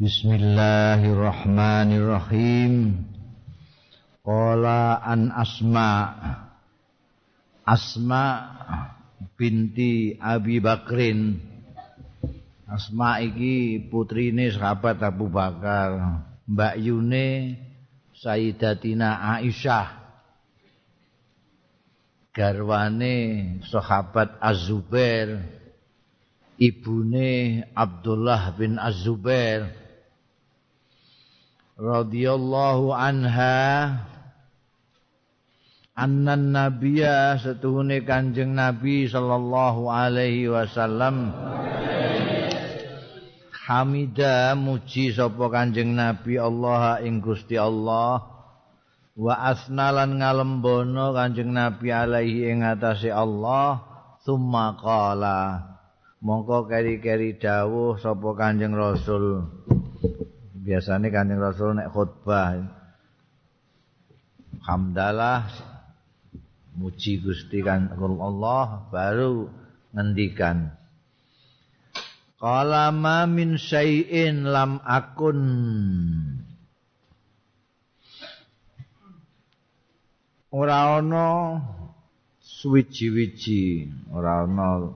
Bismillahirrahmanirrahim. Qala an Asma. Asma binti Abi Bakrin. Asma iki putrine sahabat Abu Bakar. Mbak Yune Sayyidatina Aisyah. Garwane sahabat Az-Zubair. Ibune Abdullah bin Az-Zubair. Radhiyallahu anha annan nabiyya setuhune kanjeng nabi sallallahu alaihi wasallam. Hamida muji sapa kanjeng nabi Allah ing Gusti Allah. Wa asnalan ngalembono kanjeng nabi alaihi ing atase Allah. Summa qala. Mongko keri-keri dawuh sapa kanjeng rasul biasanya kanjeng Rasul nek khutbah hamdalah muji Gusti kan Allah baru ngendikan Qala ma min syai'in lam akun. Ora ana suwiji-wiji, ora ana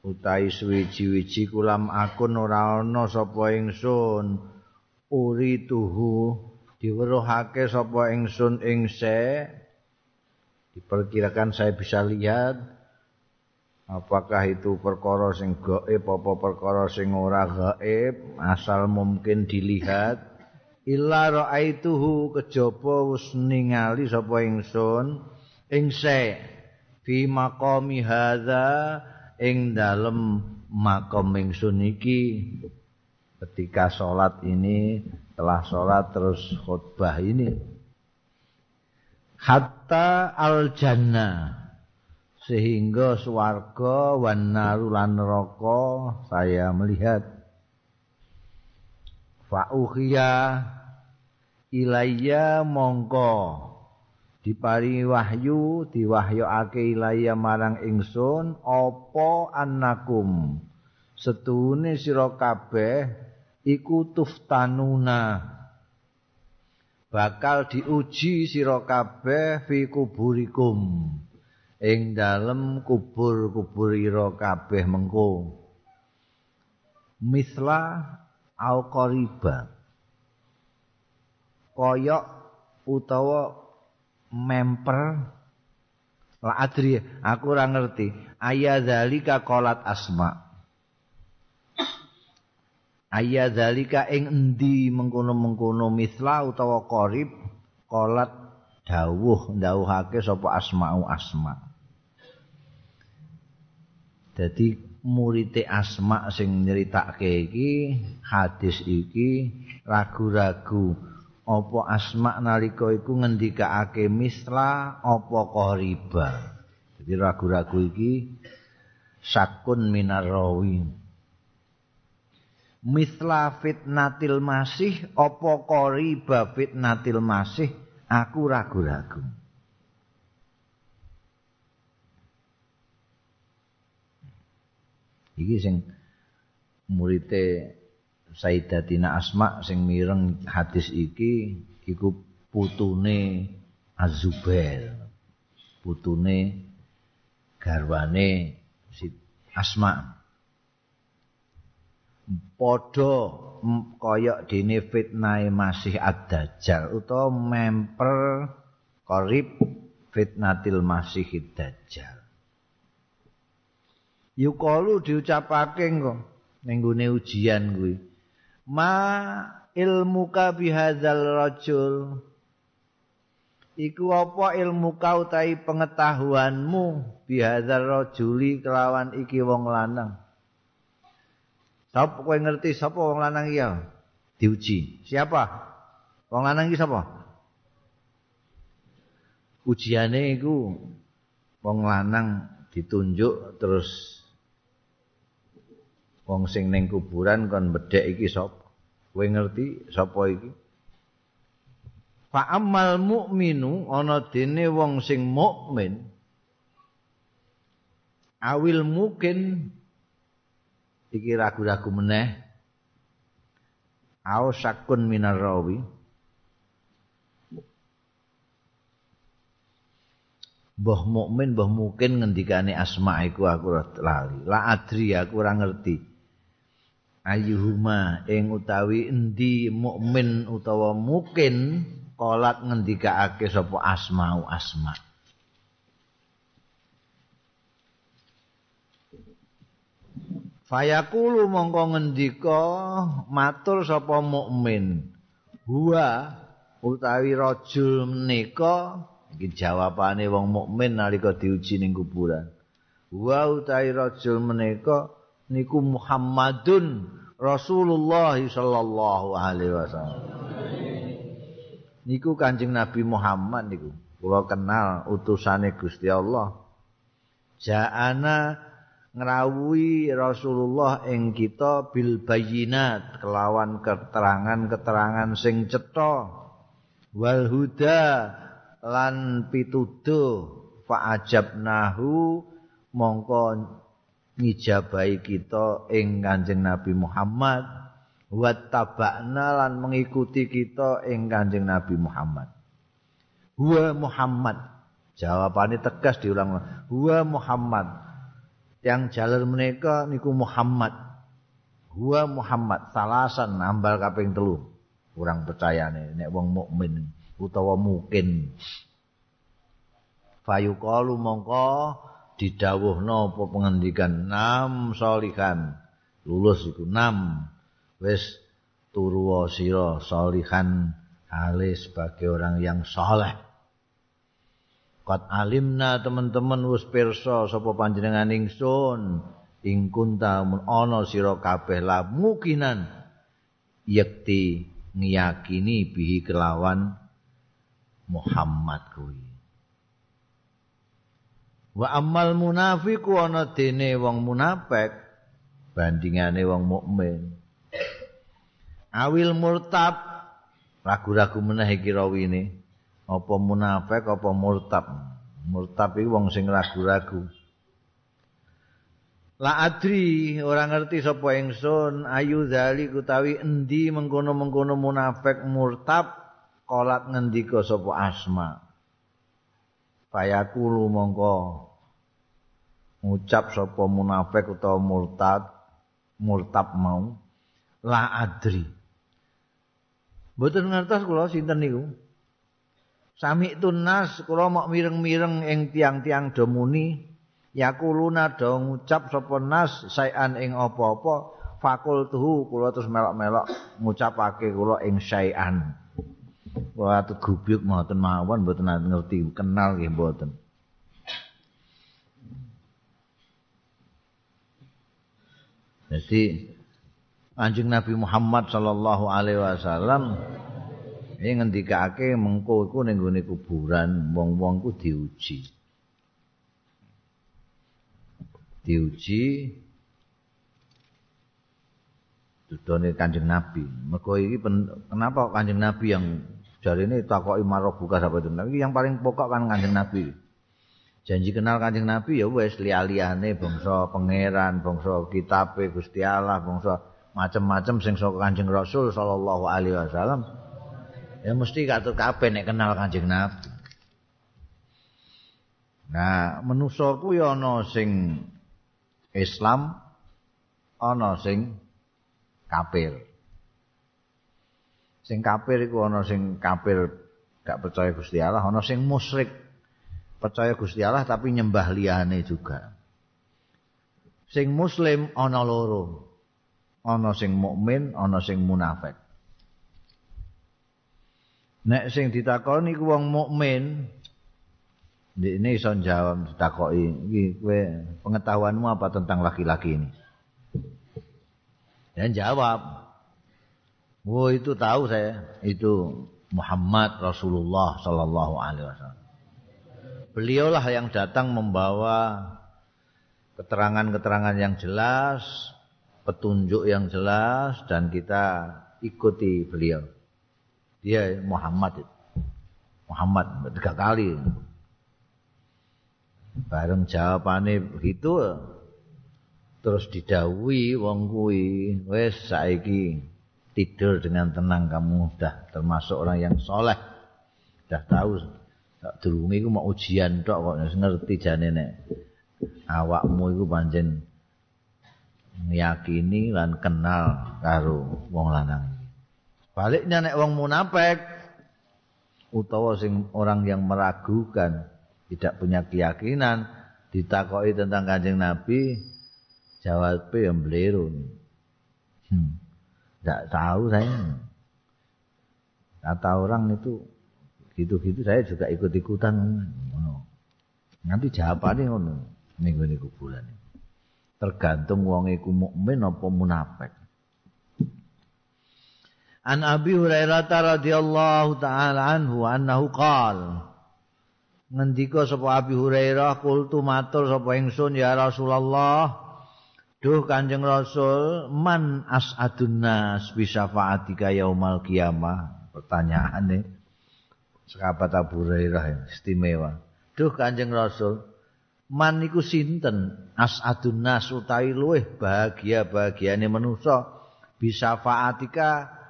utahi suwiji-wiji kulam akun ora ana sapa ingsun uri tuhu diweruhake sapa ingsun ing se. Diperkirakan saya bisa lihat apakah itu perkara sing gaib apa perkara sing ora gaib asal mungkin dilihat. Illa raaituhu kejaba wis ningali sapa ingsun ing se. Fi maqami hadza ing dalem makam ingsun iki ketika sholat ini telah sholat terus khutbah ini. Hatta al jannah sehingga swarga wan narulan neraka saya melihat. Fa ukhiya ilayya mongko. Diparingi wahyu diwahyuake ilayya marang ingsun apa annakum? Setune sira kabeh iku tuftanuna. Bakal diuji sira kabeh fi kuburikum. Ing dalem kubur-kubur ira kabeh mengko. Misla au qariba koyok utawa memper. La adri aku ora ngerti. Ayadzalika qalat asma' Ayya zalika ing endi mengkono-mengkono misla utawa qarib qalat dawuh ndawuhake sapa asma'u asma. Dadi murite asma sing nyeritake iki hadis iki ragu-ragu apa asma nalika iku ngendikake misla apa qariba. Jadi ragu-ragu iki sakun minar rawin. Misla fitnatil masih apa qariba fitnatil masih? Aku ragu-ragu. Iki sing murite Sayyidatina Asma sing mireng hadis iki iku putune Az-Zubair putune garwane si Asma padha kaya dene fitnahe masih ad-dajjal utawa memper qarib fitnatil masih ad-dajjal yukalu diucapake kok ning ujian kuwi. Ma ilmuka bihadzal rajul? Iku apa ilmu kau tai pengetahuanmu bihadzal rajuli kelawan iki wong lanang Sapa kowe ngerti sapa wong lanang iki diuji? Siapa? Wong lanang iki sapa? Ujiane iku wong lanang ditunjuk terus wong sing ning kuburan kon bedhek iki sapa? Kowe ngerti sapa iki? Fa ammal mukminu ana dene wong sing mukmin awil mungkin iki ragu-ragu meneh au sakun minar rawi Mbah mukmin mbah mungkin ngendikane asma iku aku lali. La adri aku ora ngerti. Ayuhuma ing utawi endi mukmin utawa mungkin kolat ngendikake sapa asmau asma. Fayaqulu mongko ngendika matur sapa mukmin. Huwa utawi rajul menika iki jawabane wong mukmin nalika diuji ning kuburan. Wa utawi rajul menika niku Muhammadun Rasulullah sallallahu alaihi wasallam. Niku Kanjeng Nabi Muhammad niku. Kula kenal utusane Gusti Allah. Ja'ana ngrawuhi Rasulullah ing kita bil bayinat kelawan keterangan-keterangan sing cetha. Wal huda lan pituduh fa ajabnahu mongko ngijabahi kita ing Kanjeng Nabi Muhammad. Wa tabakna lan mengikuti kita ing Kanjeng Nabi Muhammad. Huwa Muhammad. Jawabannya tegas diulang huwa Muhammad yang jalur menika niku Muhammad. Huwa Muhammad salasan nambal kaping telu. Kurang percayane nek wong mukmin utawa mungkin fayuqalu mongko didhawuhna apa pengendikan? Nam solihan. Lulus iku nam. Wis turu sira solihan. Halis sebagai orang yang soleh Qad alimna teman-teman wis pirsa sapa panjenengan ingsun ing kunta ana sira kabeh la mukinan yakti ngiyakini bihi kelawan Muhammad kuwi. Wa amal munafiku ana dene wong munafik bandingane wong mukmin. Awil murtab ragu-ragu meneh iki rawine. Apa munafik apa murtab murtab iki wong sing ragu-ragu. La adri ora ngerti sapa ingsun ayu zali utawi endi mengkono-mengkono munafik murtab kolat ngendika sapa asma. Fayakulu mongko ngucap sapa munafik utawa murtad murtab mau. La adri. Mboten ngertos kula sinten niku Sami tunas kula mok mireng-mireng ing tiang-tiang domuni yakuluna do ngucap sapa nas sayan ing apa-apa fakultuhu kula terus melok-melok ngucapake kula ing sayan. Kula atu gubyuk mboten mawon mboten ngerti kenal nggih mboten. Jadi Anjing Nabi Muhammad sallallahu alaihi wasallam Ini ngendikake mengko iku ning gone kuburan wong-wong ku diuji. Diuji dudone Kanjeng Nabi. Mergo iki kenapa Kanjeng Nabi yang jarine takoki marah buka sapa itu. Tapi yang paling pokok kan Kanjeng Nabi. Janji kenal Kanjeng Nabi ya wis liya-liyane bangsa pangeran, bangsa kitabe Gusti Allah, bangsa macam-macam sing saka Kanjeng Rasul sallallahu alaihi wasallam. Ya mesti katur kabeh nek kenal Kanjeng Nabi. Nah, manusa ku ya ana sing Islam, ana sing kafir. Sing kafir iku ana sing kafir gak percaya Gusti Allah, ana sing musyrik percaya Gusti Allah tapi nyembah liyane juga. Sing muslim ana loro. Ana sing mukmin, ana sing munafik. Nek sing ditakoni ku wong mukmin, ini iso jawab ditakoki, iki kowe pengetahuanmu apa tentang laki-laki ini? Dan jawab, "Oh, itu tahu saya, itu Muhammad Rasulullah sallallahu alaihi wasallam." Beliaulah yang datang membawa keterangan-keterangan yang jelas, petunjuk yang jelas dan kita ikuti beliau. Dia Muhammad Muhammad tiga kali. Bareng jawabane begitu terus didawi wong kuwi wis saiki tidur dengan tenang kamu sudah termasuk orang yang soleh. Sudah tahu tak durunge iku mau ujian tok kok ngerti jane nek. Awakmu iku pancen meyakini lan kenal karo wong lanang baliknya nek wong munafik utawa sing orang yang meragukan tidak punya keyakinan ditakoki tentang kanjeng Nabi jawabnya yang hmm. tidak tahu saya. Kata orang itu gitu-gitu saya juga ikut-ikutan. Nanti jawabannya ngono minggu ini bulan tergantung wong iku mukmin apa munafik An Abi Hurairah radhiyallahu taala anhu annahu qala ngendika sapa Abi Hurairah kultu matur sapa ingsun ya Rasulullah Duh Kanjeng Rasul man as'adun nas bi syafaatika yaumal qiyamah? Pertanyaane sahabat Abu Hurairah istimewa. Duh Kanjeng Rasul man niku sinten? As'adun nas utawi luweh bahagia-bahagiane manusa bi syafaatika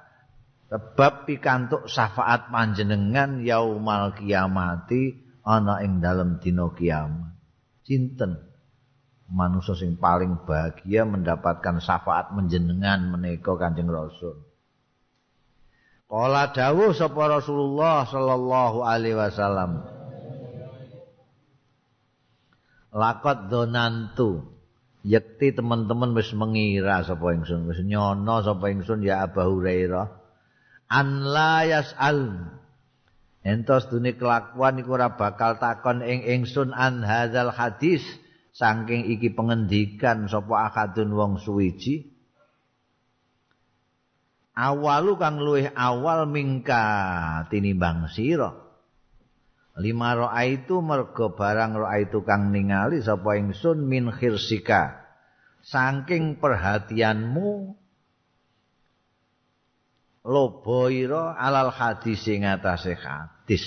sebab pikantuk syafaat panjenengan yaumal kiamati ana ing dalem dina kiamat. Cinten manusia sing paling bahagia mendapatkan syafaat menjenengan menika Kanjeng Rasul. Kala dawuh sapa Rasulullah sallallahu alaihi wasallam. Lakot donantu Yakti teman-teman wis mengira sapa ingsun wis nyono sapa ingsun ya Abu Hurairah an la yas'al Entos dunia kelakuan iku ora bakal takon ing ingsun an hadzal hadis saking iki pengendikan sapa akadun wong suwiji. Awalu kang luwih awal mingka tinimbang sira. Lima roa itu mergo barang roa itu kang ningali sapa ingsun min khirsika. Saking perhatianmu loboira alal hadis ing atase hadis.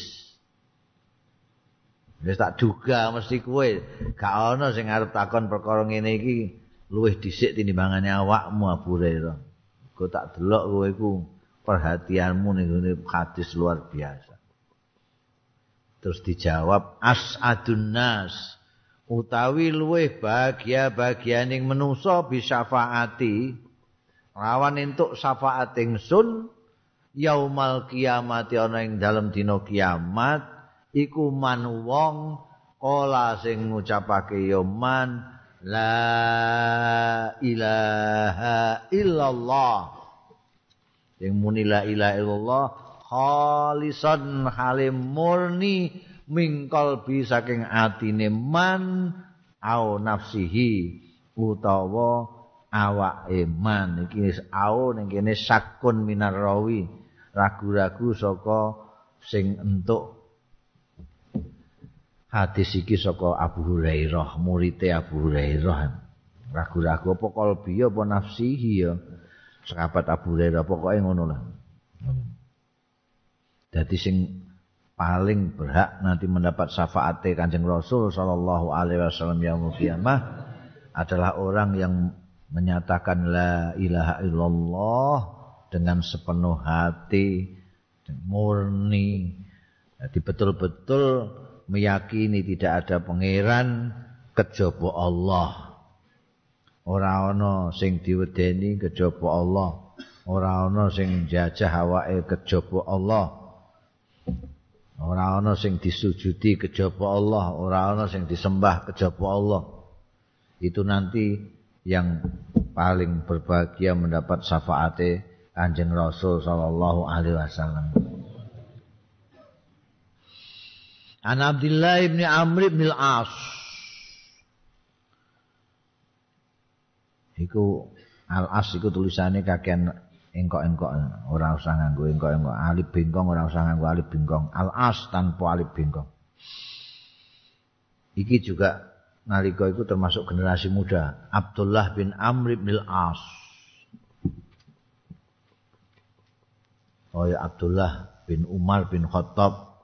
Wis tak duga mesti kowe gak ana sing arep takon perkara ngene iki luwih dhisik tinimbangane awakmu Abu Hurairah. Kok tak delok kowe iku perhatianmu ning hadis luar biasa. Terus dijawab as'adun nas utawi luwih bahagia bagianing menungso rawan entuk syafaat ingsun yaumal kiamat ana ing dalem dina kiamat iku man wong kala sing ngucapake ya man la ilaha illallah. Sing muni la ilaha illallah khalisan halim murni mingkal bi saking atine man au nafsihi utawa awak iman iki au ning kene sakun minar rawi ragu-ragu saka sing entuk hadis iki saka Abu Hurairah murite Abu Hurairah. Ragu-ragu apa kalbi apa nafsihi ya? Sahabat Abu Hurairah pokoke ngono lah. Dadi sing paling berhak nanti mendapat syafaat Kanjeng Rasul sallallahu alaihi wasallam yaumul kiamah adalah orang yang menyatakan la ilaha illallah dengan sepenuh hati murni. Jadi betul-betul meyakini tidak ada pangeran kejaba Allah. Ora ana sing diwedeni kejaba Allah. Ora ana sing jajah awake kejaba Allah. Ora ana sing disujudi kejaba Allah. Ora ana sing disembah kejaba Allah. Itu nanti yang paling berbahagia mendapat syafaat Kanjeng Rasul sallallahu alaihi wasallam. An Abdullah bin Amr bin Al-As. Iku Al-As iku tulisannya kakean engkok-engkok ora usah nganggo engkok-engkok alif bengkong ora usah nganggo alif bengkong Al-As tanpa alif bengkong. Iki juga nalika itu termasuk generasi muda. Abdullah bin Amr bin As Oh Abdullah bin Umar bin Khattab.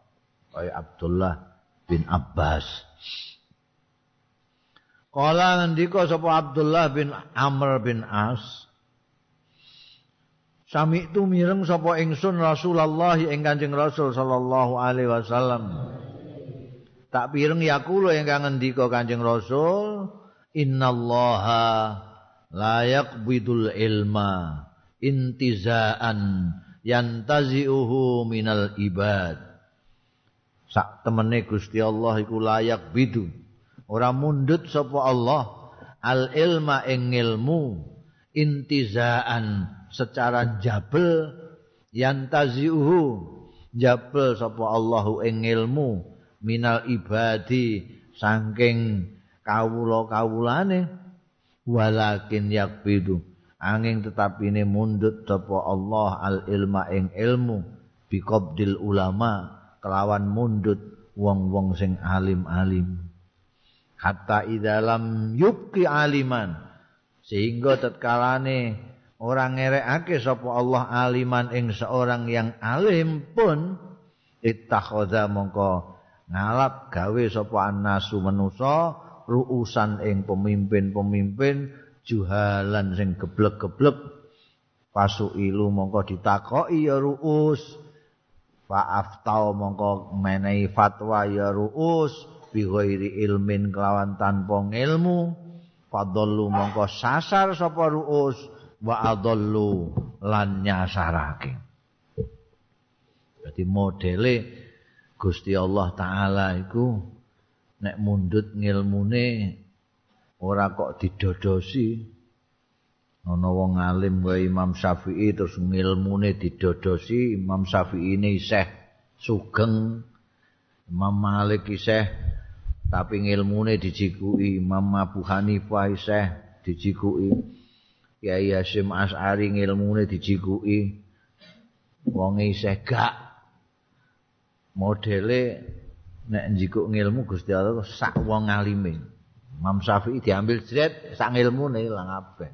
Oh Abdullah bin Abbas. Kala ngendika sapa Abdullah bin Amr bin As? Sami itu mireng sapa ingsun Rasulullah ing Kanjeng Rasul sallallahu alaihi wasallam. Tak pireng yakulo ingkang ngendika Kanjeng Rasul, innallaha la yaqbidul ilma intizaan yantazi'uhu minal ibad. Sak temene Gusti Allah iku layak bidu. Ora mundut sapa Allah al ilma ing ilmu intizaan secara jabel yantazi'uhu jabel sapa Allahu ing ilmu minal ibadi saking kawula-kawulane walakin yakbidu angin tetapi ini mundut sapa Allah al ilma ing ilmu biqabdil ulama kelawan mundut wong-wong sing alim-alim. Hatta idalam yubki aliman sehingga tetkalane orang ngerekake sapa Allah aliman ing seorang yang alim pun ittakhadha mongko ngalap gawe sapa annasu manusa ruusan ing pemimpin-pemimpin juhalan sing geblek-geblek. Pasu ilu mongko ditakoki ya ruus. Faaftau mongko menehi fatwa ya ruus. Bi ghairi ilmin kelawan tanpa ilmu fadallu mongko sasar sapa ruus. Wa adallu lan nyasarake. Jadi modele Gusti Allah taala iku nek mundut ngilmune ora kok didodosi. Ana wong alim wae Imam Syafi'i terus ngilmune didodosi Imam Syafi'i ini isih sugeng Imam Malik isih tapi ngilmune dijikuki Imam Abu Hanifah isih dijikuki Kiai Hasyim As'ari ngilmune dijikuki wong isih gak modele nek njikuk ngilmu Gusti Allah sak wong ngalime. Imam Syafi'i diambil jret sak ngilmune ilang kabeh.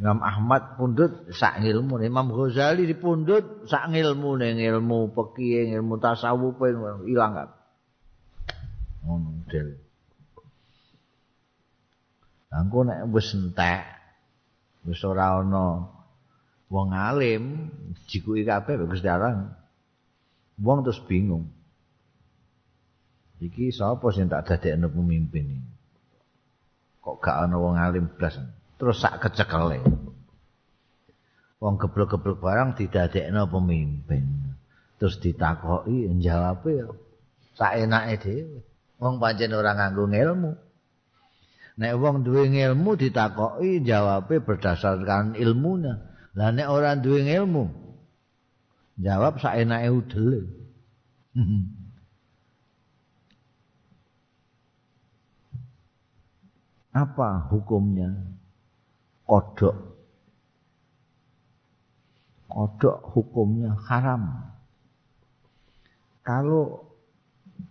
Imam Ahmad pundut sak ngilmune, Imam Ghazali dipundut sak ngilmune, ilmu fikih, ilmu tasawuf ilang kabeh. Ngono model. Angko nek wis entek wis ora ana wong alim jikuki kabeh bagus darang wong terus bingung. Iki sapa sing tak dadekno pemimpin ini? Kok gak ana wong alim blas? Terus sak kecekele wong geblek-geblek barang didadekno pemimpin. Terus ditakoki njawab ya sak enake dhewe. Wong pancen ora nganggo ilmu nek wong duwe ilmu ditakoki jawabe berdasarkan ilmunya Lah nek ora duwe ilmu, jawab saenake udel. Apa hukumnya? Kodok. Kodok hukumnya haram. Kalau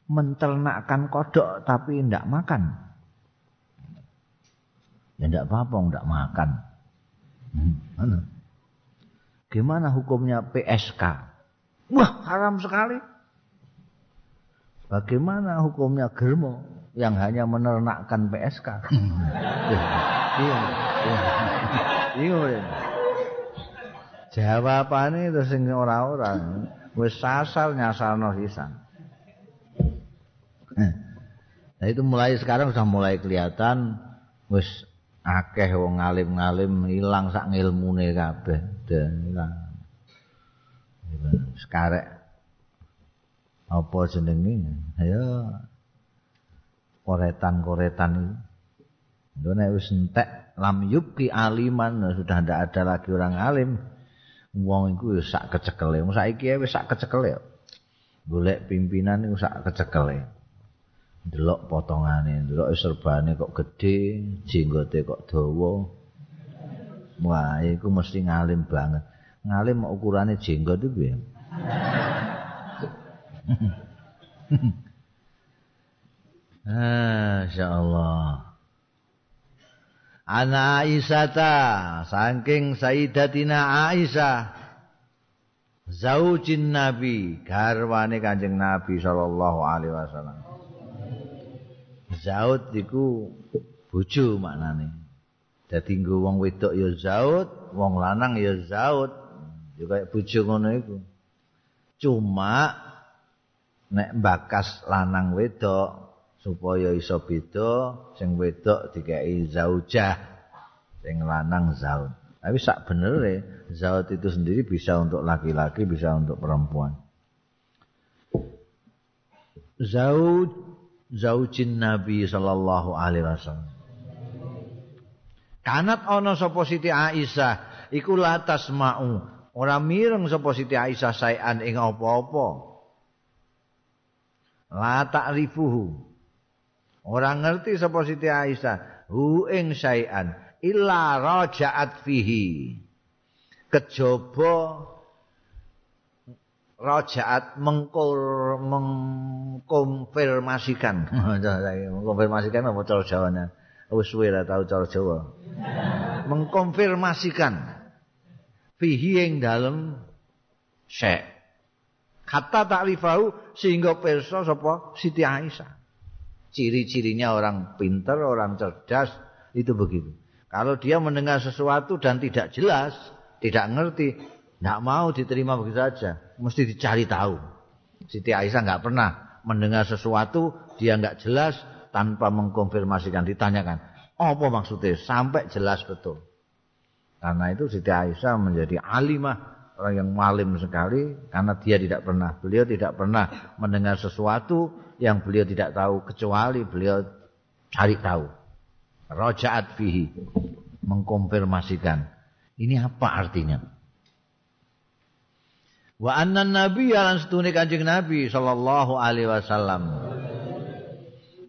menternakkan kodok tapi tidak makan, ya tidak apa-apa, tidak makan. Hmm, Gimana hukumnya PSK? Wah, haram sekali. Bagaimana hukumnya germo yang hanya menernakkan PSK? Iya. Iya. Jawabannya itu sing ora-ora wis sasar nyasarno sisan. Nah itu mulai sekarang sudah mulai kelihatan wis akeh wong ngalim-ngalim ilang sak ngilmune kabeh. Ilang. Sekarek apa jenenge ayo koretan-koretan itu nek wis entek lam yubki aliman sudah ndak ada lagi orang alim. Wong iku sak kecekele wong saiki wis sak kecekele golek pimpinan iku sak kecekele delok potongane, delok serbane kok gedhe, jenggote kok dawa. Wah, iku mesti ngalim banget. Ngalim ukurane jenggot itu piye? Ah, insyaallah. Ana Aisyah saking Sayyidatina Aisyah zaujin Nabi garwane Kanjeng Nabi sallallahu alaihi wasallam Zaud iku bojo maknane. Dadi nggo wong wedok ya zaud, wong lanang ya zaud. Ya kaya bojo ngono iku. Cuma nek bakas lanang wedok supaya iso beda sing wedok dikai zaujah sing lanang zaud. Tapi sak bener ya, zaud itu sendiri bisa untuk laki-laki, bisa untuk perempuan. Zaud zaujin Nabi sallallahu alaihi wasallam. Kanat ana sapa Siti Aisyah iku latas mau ora mireng sapa Siti Aisyah saean ing apa-apa. La ta'rifuhu. Ora ngerti sapa Siti Aisyah hu ing saean illa raja'at fihi. Kejaba Rajaat mengkur mengkonfirmasikan. mengkonfirmasikan apa cara Jawane? Wis suwe ra tau cara Jawa. mengkonfirmasikan fihi ing dalem syek. Kata takrifau sehingga perso sapa Siti Aisyah. Ciri-cirinya orang pintar, orang cerdas itu begitu. Kalau dia mendengar sesuatu dan tidak jelas, tidak ngerti, tidak mau diterima begitu saja. Mesti dicari tahu. Siti Aisyah nggak pernah mendengar sesuatu, dia nggak jelas tanpa mengkonfirmasikan, ditanyakan. Apa maksudnya? Sampai jelas betul. Karena itu Siti Aisyah menjadi alimah, orang yang malim sekali. Karena dia tidak pernah, beliau tidak pernah mendengar sesuatu yang beliau tidak tahu. Kecuali beliau cari tahu. Rojaat fihi. Mengkonfirmasikan. Ini apa artinya? Wa anna nabi lan setune Kanjeng Nabi sallallahu alaihi wasallam.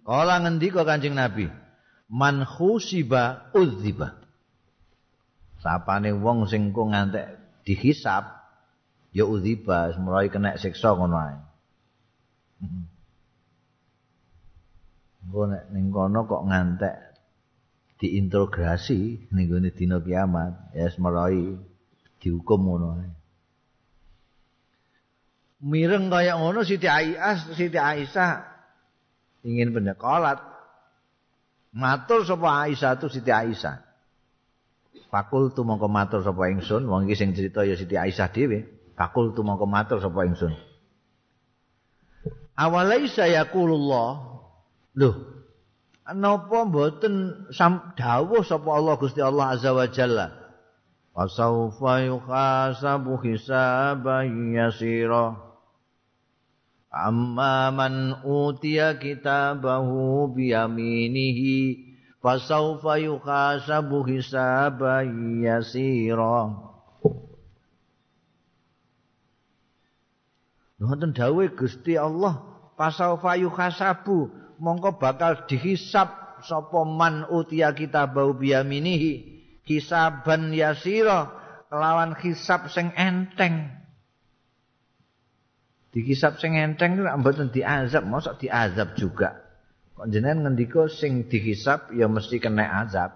Kala ngendika Kanjeng Nabi, man khusiba udziba. Sapane wong sing kok ngantek dihisab ya udziba mulai kena siksa ngono ae. Nek ning kono kok ngantek diintegrasi ning gone dina kiamat ya semrai dihukum ngono ae. Mireng kaya ngono Siti Aisyah Siti Aisyah ingin penyekolat matur sapa Aisyah tu Siti Aisyah. Fakul tu mongko matur sapa ingsun wong iki sing cerita ya Siti Aisyah dhewe. Fakul tu mongko matur sapa ingsun. Awalaisa yaqulullah Loh Napa mboten dawuh sapa Allah Gusti Allah Azza wa Jalla? Wasaufa yukhasabu hisaban yasira amma man utiya kitabahu biyaminihi fasawfa yukhasabu hisaban yasira Nonton dawe Gusti Allah fasawfa yukhasabu mongko bakal dihisab sapa man utiya kitabahu biyaminihi hisaban yasira kelawan hisab sing enteng dikisap sing enteng itu mboten diazab, mosok diazab juga. Kok jenengan ngendika sing dihisap ya mesti kena azab.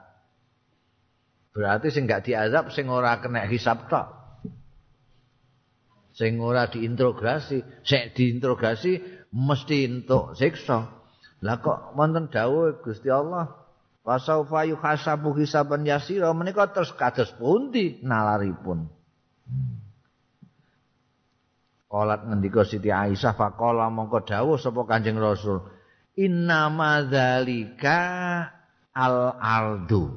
Berarti sing gak diazab sing ora kena hisap tok. Sing ora diintrogasi, sik diintrogasi mesti entuk siksa. Lah kok wonten dawuh Gusti Allah, "Wasaufa yuhasabu hisaban yasira," menika terus kados pundi nalaripun. Hmm. Kolat ngendika Siti Aisyah faqala mongko dawuh sapa Kanjeng Rasul. Inna madzalika al ardu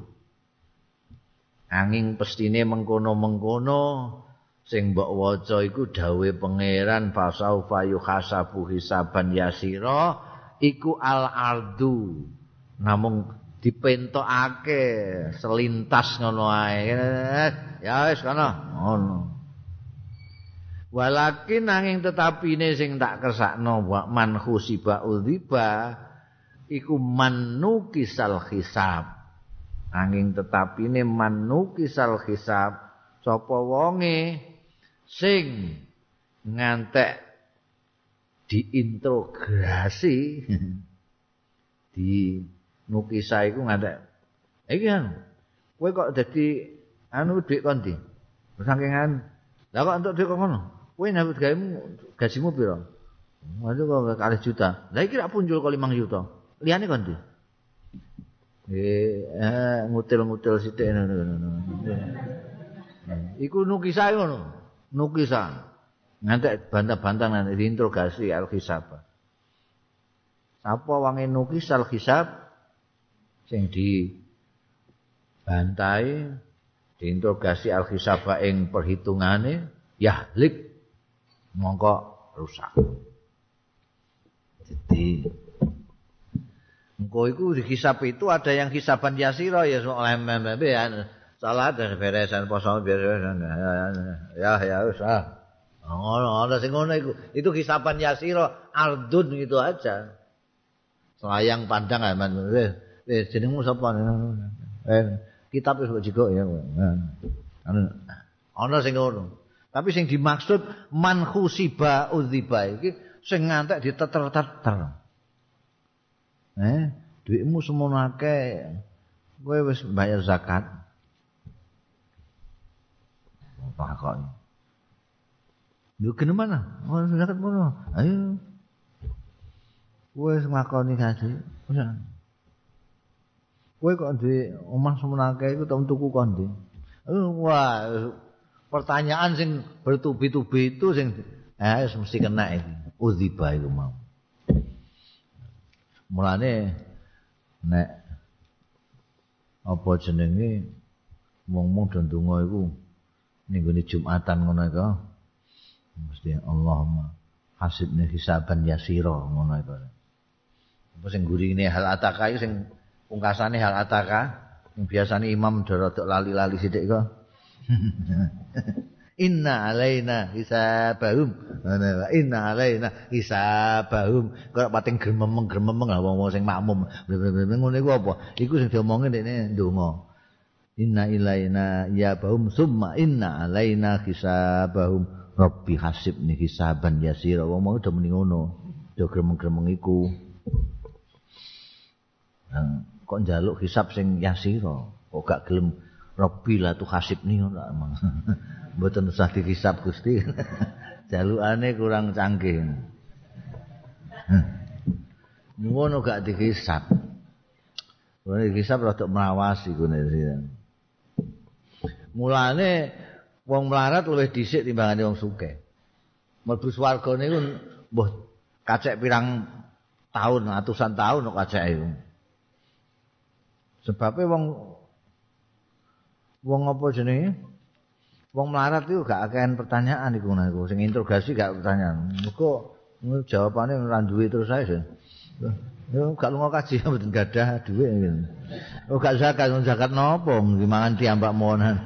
angin pestine mengkono-mengkono sing mbok waca iku dawuhe pangeran fasaufa yuhasabu hisaban yasira iku al ardu namung dipentokake selintas ngono ae. Ya wis kana ngono Walakin nanging tetapine sing tak kersakno man khusiba udhiba iku manukisal hisab. Nanging tetapine manukisal hisab sapa wonge sing ngantek diintrogasi di nukisa iku ngantek iki kan kowe kok dadi anu dhuwit kondi saking anu lah kok entuk dhuwit kok ngono Kowe nyambut gawe gajimu piro? Waduh kok kalih juta. Lah iki rak punjul kok 5 juta. Liyane kon ndi? eh ngutil-ngutil sithik ngono. Iku nukisan ngono. Nukisan. Ngantek bantah-bantah nanti diinterogasi al-hisab. Sapa wangi nukis al-hisab sing di bantai diinterogasi al-hisab ing perhitungane yahlik mongko rusak. Jadi engko iku dihisab itu ada yang hisaban yasira ya soal ya. Salat dan beresan poso beresan ya ya wis ah. Ngono ana sing ngono iku. Itu hisaban yasira ardun gitu aja. Selayang pandang ya man wis wis jenengmu sapa? Eh kitab wis kok ya ana sing ngono tapi sing dimaksud man khusiba udziba iki sing ngantek diteter-teter eh duitmu semono akeh kowe wis bayar zakat takon. Lho kene mana? Oh, zakat mono. Ayo. Wes ngakoni gaji. Wes. Kowe kok duwe omah semenake iku tau tuku kondi. Wah, pertanyaan sing bertubi-tubi itu sing eh mesti kena iki. Udziba iku mau. Mulane nek apa jenenge wong-wong do ndonga iku ning gone Jumatan ngono iku mesti Allahumma hasibni hisaban yasira ngono iku apa sing gurine hal ataka iku sing pungkasane hal ataka sing biasane imam dorok lali-lali sithik kok Inna alaina hisabahum. Inna alaina hisabahum. Kok pating grememeng-grememeng lah wong-wong sing makmum. Ngono iku apa? Iku sing diomongin dekne ndonga. inna ilaina ya baum summa inna alaina hisabahum rabbi hasibni hisaban yasira wong mau do muni ngono do gremeng-gremeng iku nah, kok njaluk hisab sing yasira kok gak gelem rabbi la tu hasibni ngono emang. Mboten usah dihisab Gusti. Jalukane kurang canggih ngono. Gak dihisab Kalau dihisab rada melawasi gune Mulane wong melarat luwih dhisik timbangane wong sugih. Mlebu swarga niku mbuh kacek pirang tahun, atusan tahun kok kacek iku. Sebabe wong wong apa jenenge? Wong melarat itu gak akan pertanyaan iku niku, sing interogasi gak pertanyaan. Muga jawabane ora duwe terus ae. Yo gak lunga kaji mboten gadah dhuwit ngene. Oh gak zakat, zakat nopo dimangan tiambak monan.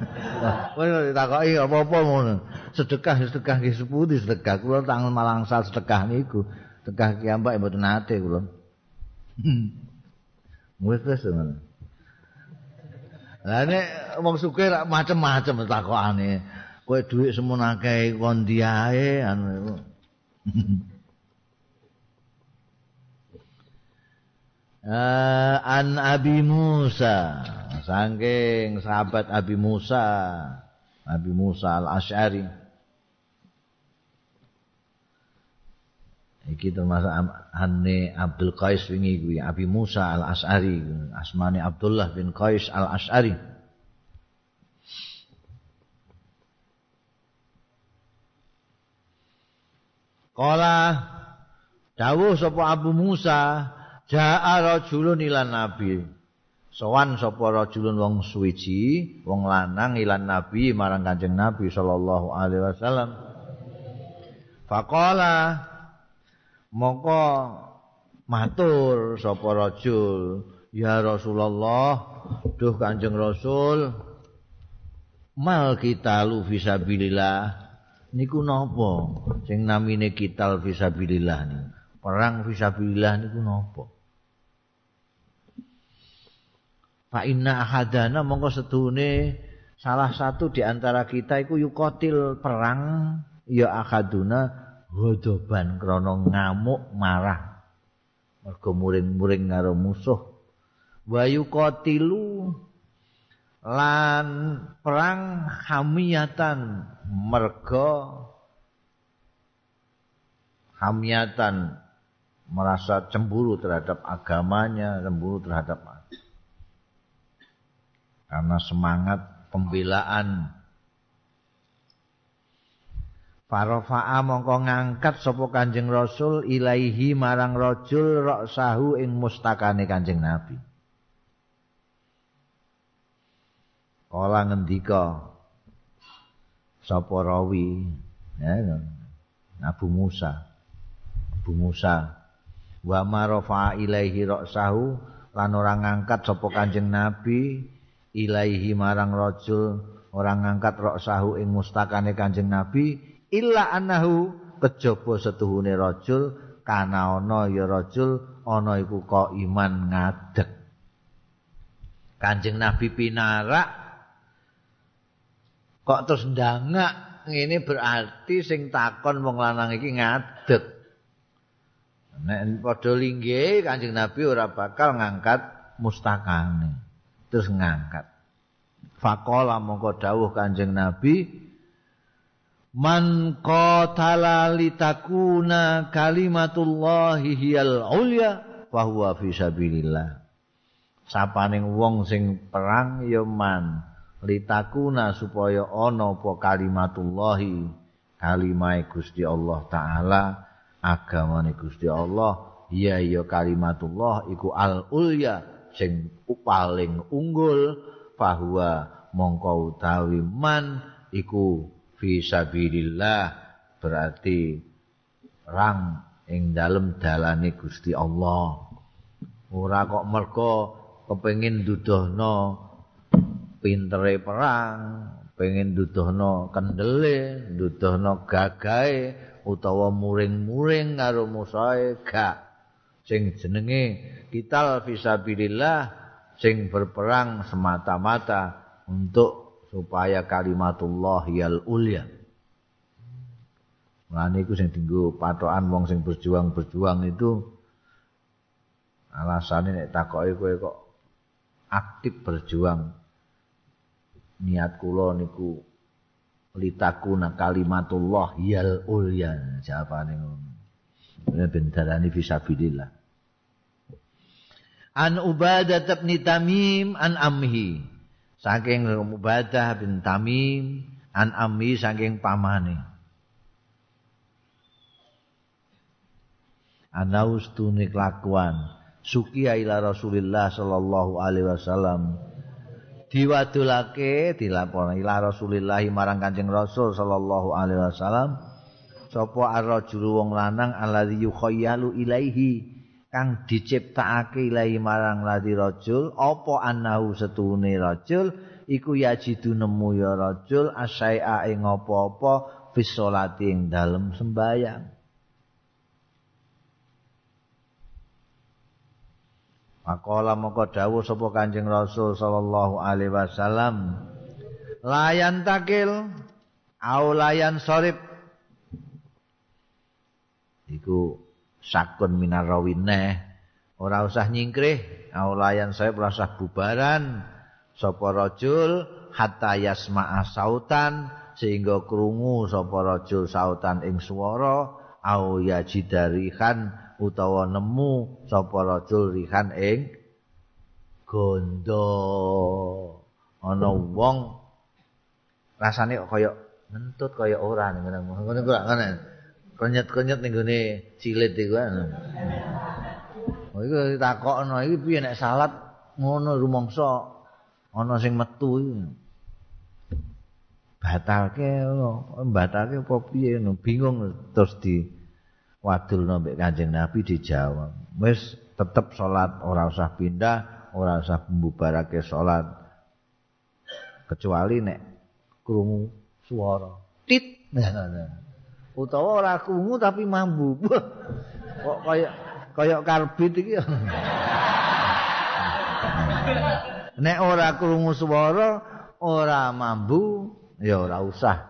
Kowe ditakoki apa-apa ngono. Sedekah sedekah nggih sepundi sedekah kula tangan malangsal sedekah niku. Sedekah kiambak mboten nate kula. Wis wis ngono. Lah nek wong sugih macem-macem takokane. Kowe dhuwit semono akeh kon diae anu. uh, an Abi Musa saking sahabat Abi Musa Abi Musa Al-Asy'ari iki termasuk anne Abdul Qais wingi kuwi Abi Musa Al-Asy'ari asmane Abdullah bin Qais Al-Asy'ari Kala dawuh sapa Abu Musa Ja'a rajulun ilan nabi. Sowan sapa rajulun wong suwiji, wong lanang ilan nabi marang Kanjeng Nabi sallallahu alaihi wasallam. Faqala mongko matur sapa rajul, ya Rasulullah, duh Kanjeng Rasul, mal kita lu fisabilillah? Niku napa? Sing namine kita fisabilillah niku perang fisabilillah niku napa? Fa inna ahadana mongko sedune salah satu di antara kita iku yukotil perang ya ahaduna hodoban krana ngamuk marah. Mergo muring-muring karo musuh. Wa yukotilu lan perang hamiyatan mergo hamiyatan merasa cemburu terhadap agamanya, cemburu terhadap karena semangat pembelaan Farofa'a mongko ngangkat sapa Kanjeng Rasul ilaihi marang rajul ra'sahu ing mustakane Kanjeng Nabi. Kala ngendika sapa rawi ya Abu Musa. Abu Musa wa marofa ilaihi ra'sahu lan ora ngangkat sapa Kanjeng Nabi ilaihi marang rajul ora ngangkat ra'sahu ing mustakane Kanjeng Nabi illa annahu kejaba setuhune rajul kana ana ya rajul ana iku kok iman ngadeg. Kanjeng Nabi pinarak kok terus ndangak ini berarti sing takon wong lanang iki ngadeg. Nek padha lingge Kanjeng Nabi ora bakal ngangkat mustakane terus ngangkat. Fakola mongko dawuh Kanjeng Nabi Man qatala litakuna kalimatullahi hiyal ulya fahuwa fi sabilillah. Sapaning wong sing perang ya man litakuna supaya ana apa kalimatullahi kalimah Gusti Allah taala agamane Gusti Allah ya ya kalimatullah iku al ulya sing paling unggul fahuwa mongko utawi man iku fi sabilillah berarti perang ing dalem dalane Gusti Allah. Ora kok mergo kepengin duduhno pintere perang, pengen duduhno kendele, duduhno gagahe utawa muring-muring karo musae gak. Sing jenenge kita fisabilillah sing berperang semata-mata untuk supaya kalimatullah yal ulya. Mulane iku sing dienggo patokan wong sing berjuang-berjuang itu alasane nek takoki kowe kok aktif berjuang niat kula niku litakuna kalimatullah yal ulya jawabane ngono. Ini bendarani fisabilillah. An Ubadah bin Tamim an Amhi. Saking Mubadah bin Tamim an Ammi saking pamane. Ana ustune kelakuan. Sukiya ila Rasulillah sallallahu alaihi wasallam. Diwadulake dilapor ila Rasulillah marang Kanjeng Rasul sallallahu alaihi wasallam. Sapa ar-rajulu wong lanang alladzi yukhayyalu ilaihi kang diciptakake ilahi marang ladi rajul apa annahu setune rajul? Iku yajidu nemu ya rajul asai'a ing apa-apa fis sholati ing dalem sembayang Makola moko dawuh sapa Kanjeng Rasul sallallahu alaihi wasallam layan takil au layan sorip iku sakun minar rawineh. Ora usah nyingkrih. Aulayan saya ora usah bubaran. Sapa rajul hatta yasma'a sautan sehingga krungu sapa rajul sautan ing swara au yajidarihan utawa nemu sapa rajul rihan ing gondo. Ana wong rasane kaya ngentut kaya ora ngene. Ngene kenyet-kenyet ning gone cilit iku. Oh iku ditakokno iki piye nek salat ngono rumangsa ana sing metu iki. Batalke batalke apa piye ngono bingung terus di wadulno mbek Kanjeng Nabi dijawab. Wis tetep salat ora usah pindah, ora usah mbubarake salat. Kecuali nek krungu suara tit. Utawa ora krungu tapi mambu. Kok kaya kaya karbit iki. Nek ora krungu swara, ora mambu, ya ora usah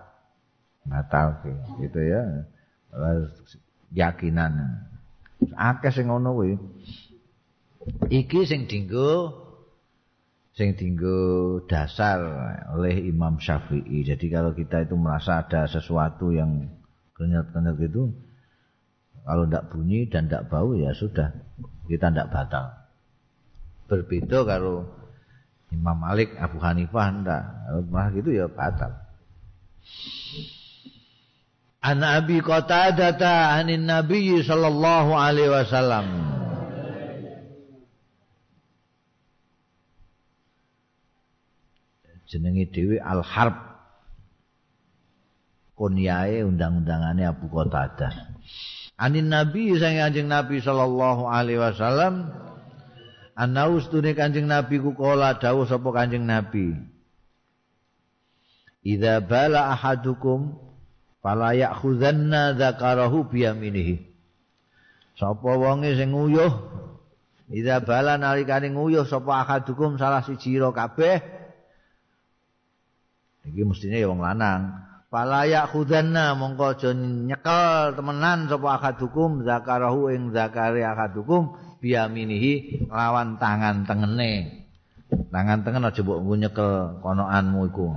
batalke gitu ya. Yakinan. Akeh sing ngono kuwi. Iki sing dinggo sing dinggo dasar oleh Imam Syafi'i. Jadi kalau kita itu merasa ada sesuatu yang kenyat-kenyat itu kalau tidak bunyi dan tidak bau ya sudah kita tidak batal berbeda kalau Imam Malik, Abu Hanifah ndak. Malah gitu ya batal. An Abi Qatadah anin Nabi sallallahu alaihi wasallam. Jenenge dhewe Al Harb. Kunyae undang-undangane Abu Qatadah. Anin Nabi sang Kanjeng Nabi sallallahu alaihi wasallam Anaus tune Kanjeng Nabi ku kala dawuh sapa Kanjeng Nabi. Idza bala ahadukum fala ya'khudhanna dzakarahu bi yaminihi Sapa wonge sing nguyuh Idza bala nalikane nguyuh sapa ahadukum salah siji ro kabeh. Iki mestine ya wong lanang Falaya khudanna mongko aja nyekel temenan sapa akadukum zakarahu ing zakari akadukum biaminihi lawan tangan tengene. Tangan tengen aja mbok nyekel konoanmu iku.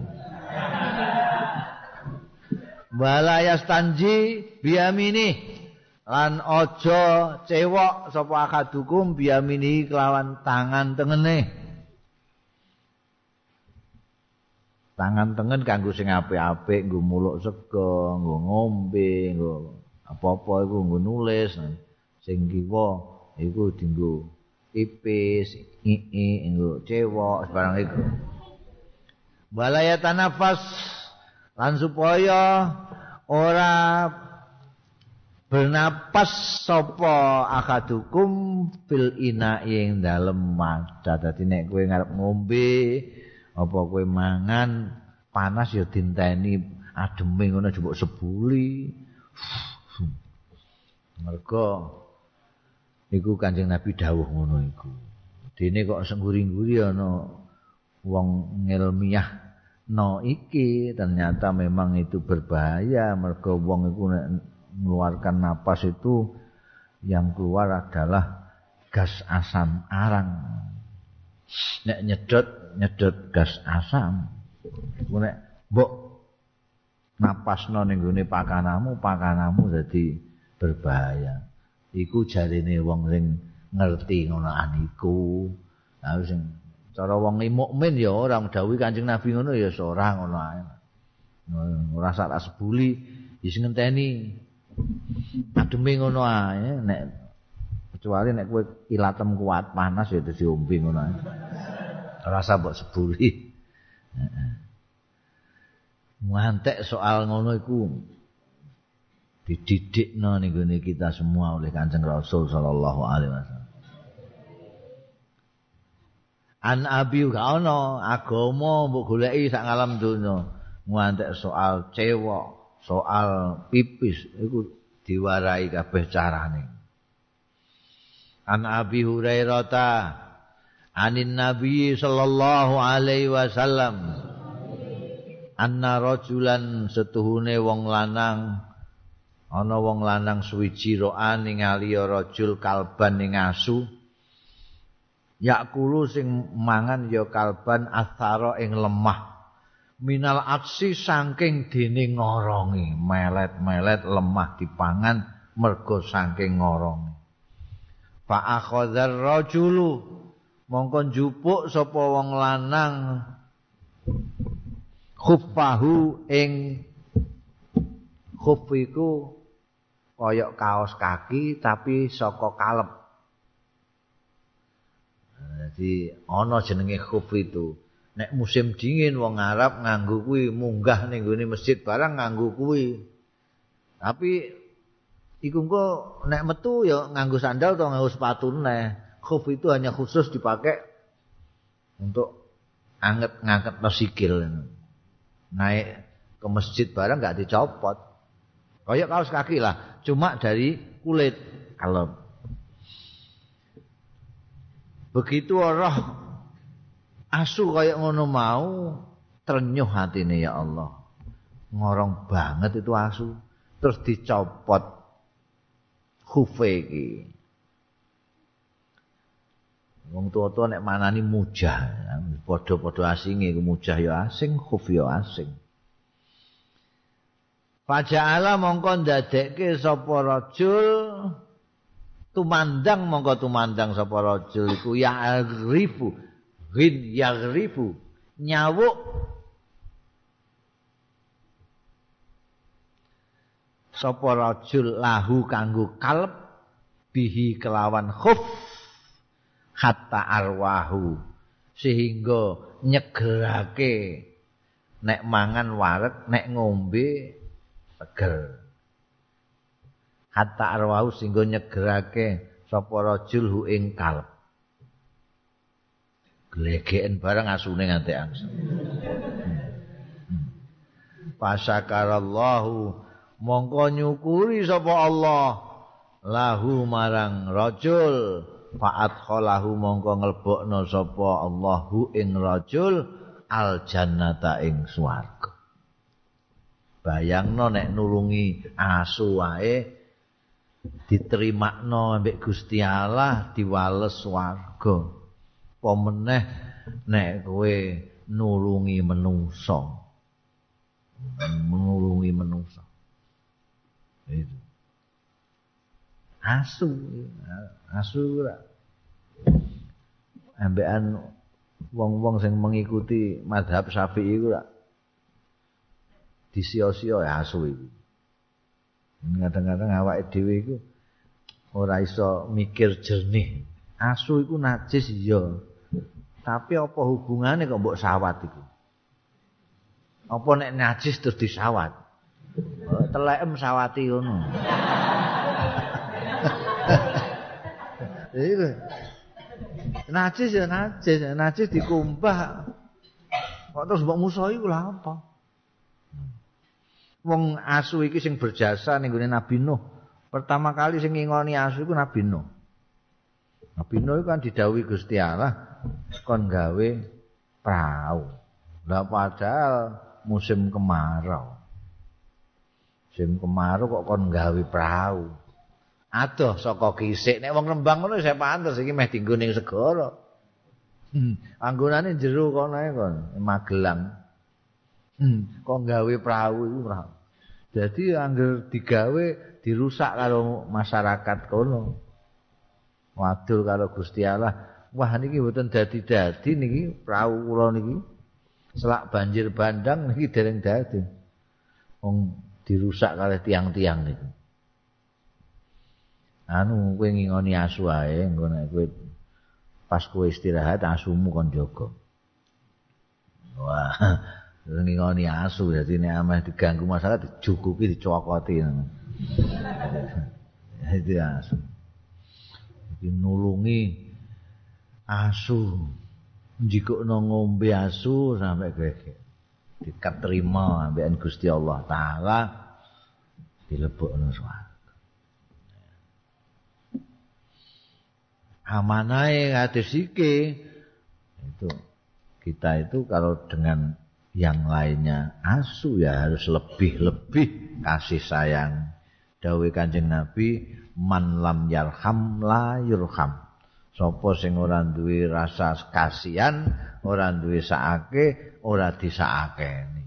Walaya stanji biamini lan aja cewok sapa akadukum biamini kelawan tangan tengene. Tangan tengen kanggo sing apik-apik nggo muluk sego nggo ngombe nggo apa-apa iku nggo nulis. Sing kiwa iku dienggo pipis ii nggo cewok barang iku. Balaya tanafas lan supaya ora bernapas sapa akadukum fil ina ing dalem madat. Dadi nek kowe ngarep ngombe apa kowe mangan panas ya dinteni ademe ngono jebuk sebuli. Mergo iku Kanjeng Nabi dawuh ngono iku. Dene kok sengguri-ngguri ana wong ngelmiah no iki ternyata memang itu berbahaya. Mergo wong iku mengeluarkan napas itu yang keluar adalah gas asam arang. Nek nyedot nyedot gas asam. Iku nek mbok napasno ning gone pakanamu, pakanamu dadi berbahaya. Iku jarine wong sing ngerti ngono aniku. Lah sing cara wong mukmin ya ora dawuh Kanjeng Nabi ngono ya ora ngono ae. Ora sak sebuli wis ngenteni. Ademe ngono ae nek kecuali nek kowe ilatem kuat panas ya dadi ombe ngono ae. Rasa mbok sebuli. Muantek soal ngono iku dididikno ning gone kita semua oleh Kanjeng Rasul sallallahu alaihi wasallam. An abi ga ono agama mbok goleki sak ngalam donya. Muantek soal cewek, soal pipis iku diwarai kabeh carane. An Abi Hurairah anin nabi sallallahu alaihi wasallam. Anna rajulan setuhune wong lanang. Ana wong lanang suwiji roan ningali rajul kalban ning asu. Yakulu sing mangan ya kalban athara ing lemah. Minal aksi saking dene ngorongi. Melet-melet lemah dipangan mergo saking ngorongi. Fa akhadzar rajulu mongko njupuk sapa wong lanang khuffahu ing khuf iku kaya kaos kaki tapi saka kalep Jadi ana jenenge khuf itu. Nek musim dingin wong Arab nganggo kuwi munggah ning gone masjid barang nganggo kuwi. Tapi iku engko nek metu ya nganggo sandal atau nganggo sepatu neh khuf itu hanya khusus dipakai untuk anget ngangkat sikil. Naik ke masjid barang nggak dicopot. Kayak kaos kaki lah cuma dari kulit kalau begitu roh asu kayak ngono mau ternyuh hati ya Allah. Ngorong banget itu asu. Terus dicopot khufe Wong tua-tua nek manani mujah, padha-padha asinge mujah ya asing, khuf ya asing. Faja'ala mongko ndadekke sapa rajul tumandang mongko tumandang sapa rajul iku ya arifu ghin yaghribu nyawuk sapa rajul lahu kanggo kalb bihi kelawan khuf hatta arwahu sehingga nyegerake nek mangan wareg nek ngombe seger hatta arwahu sehingga nyegerake sapa rajul hu ing kalb glegeken bareng asune nganti angsa Pasakarallahu mongko nyukuri sapa Allah lahu marang rajul faat khalahu mongko nglebokno sapa Allahu ing rajul al jannata ing swarga. Bayangno nek nulungi asu wae diterima ambek Gusti Allah diwales swarga. Apa meneh nek kowe nulungi menungso nulungi menungso itu. Asu. Asu ora ambekan wong-wong sing mengikuti madhab Syafi'i iku ora disio-sio ya asu iku. Kadang-kadang awake dhewe iku ora iso mikir jernih. Asu iku najis iya. Tapi apa hubungannya kok mbok sawat iku? Apa nek najis terus disawat? Telekem sawati ngono. Iku. Najis ya najis, najis dikumbah. Kok terus mbok musuh iku lha apa? Wong asu iki sing berjasa ning gone Nabi Nuh. Pertama kali sing ngingoni asu iku Nabi Nuh. Nabi Nuh kan didhawuhi Gusti Allah kon gawe perahu. Lah padahal musim kemarau. Musim kemarau kok kon gawe perahu. Adoh saka kisik nek wong Rembang ngono saya pantes iki meh dienggo ning segara. Hmm, anggonane jero kono ae kon, Magelang. Hmm, kok gawe perahu iku perahu. Jadi angger digawe dirusak karo masyarakat kono. Wadul karo Gusti Allah. Wah niki mboten dadi-dadi niki perahu kula niki. Selak banjir bandang niki dereng dadi. Wong dirusak kalih tiang-tiang niku. Anu kowe ngingoni asu ae, engko nek kowe pas kowe istirahat asumu kon jaga. Wah, ngingoni asu dadi nek ameh diganggu masalah dijukuki dicokoti. Itu asu. Iki nulungi asu. Jikukno ngombe asu sampai gregek. dikaterima ambekan Gusti Allah taala dilebokno swarga. Amanahe hadis iki itu kita itu kalau dengan yang lainnya asu ya harus lebih-lebih kasih sayang. Dawe Kanjeng Nabi man lam yarham la yurham. Sapa sing ora duwe rasa kasihan, ora duwe saake, ora disakeni.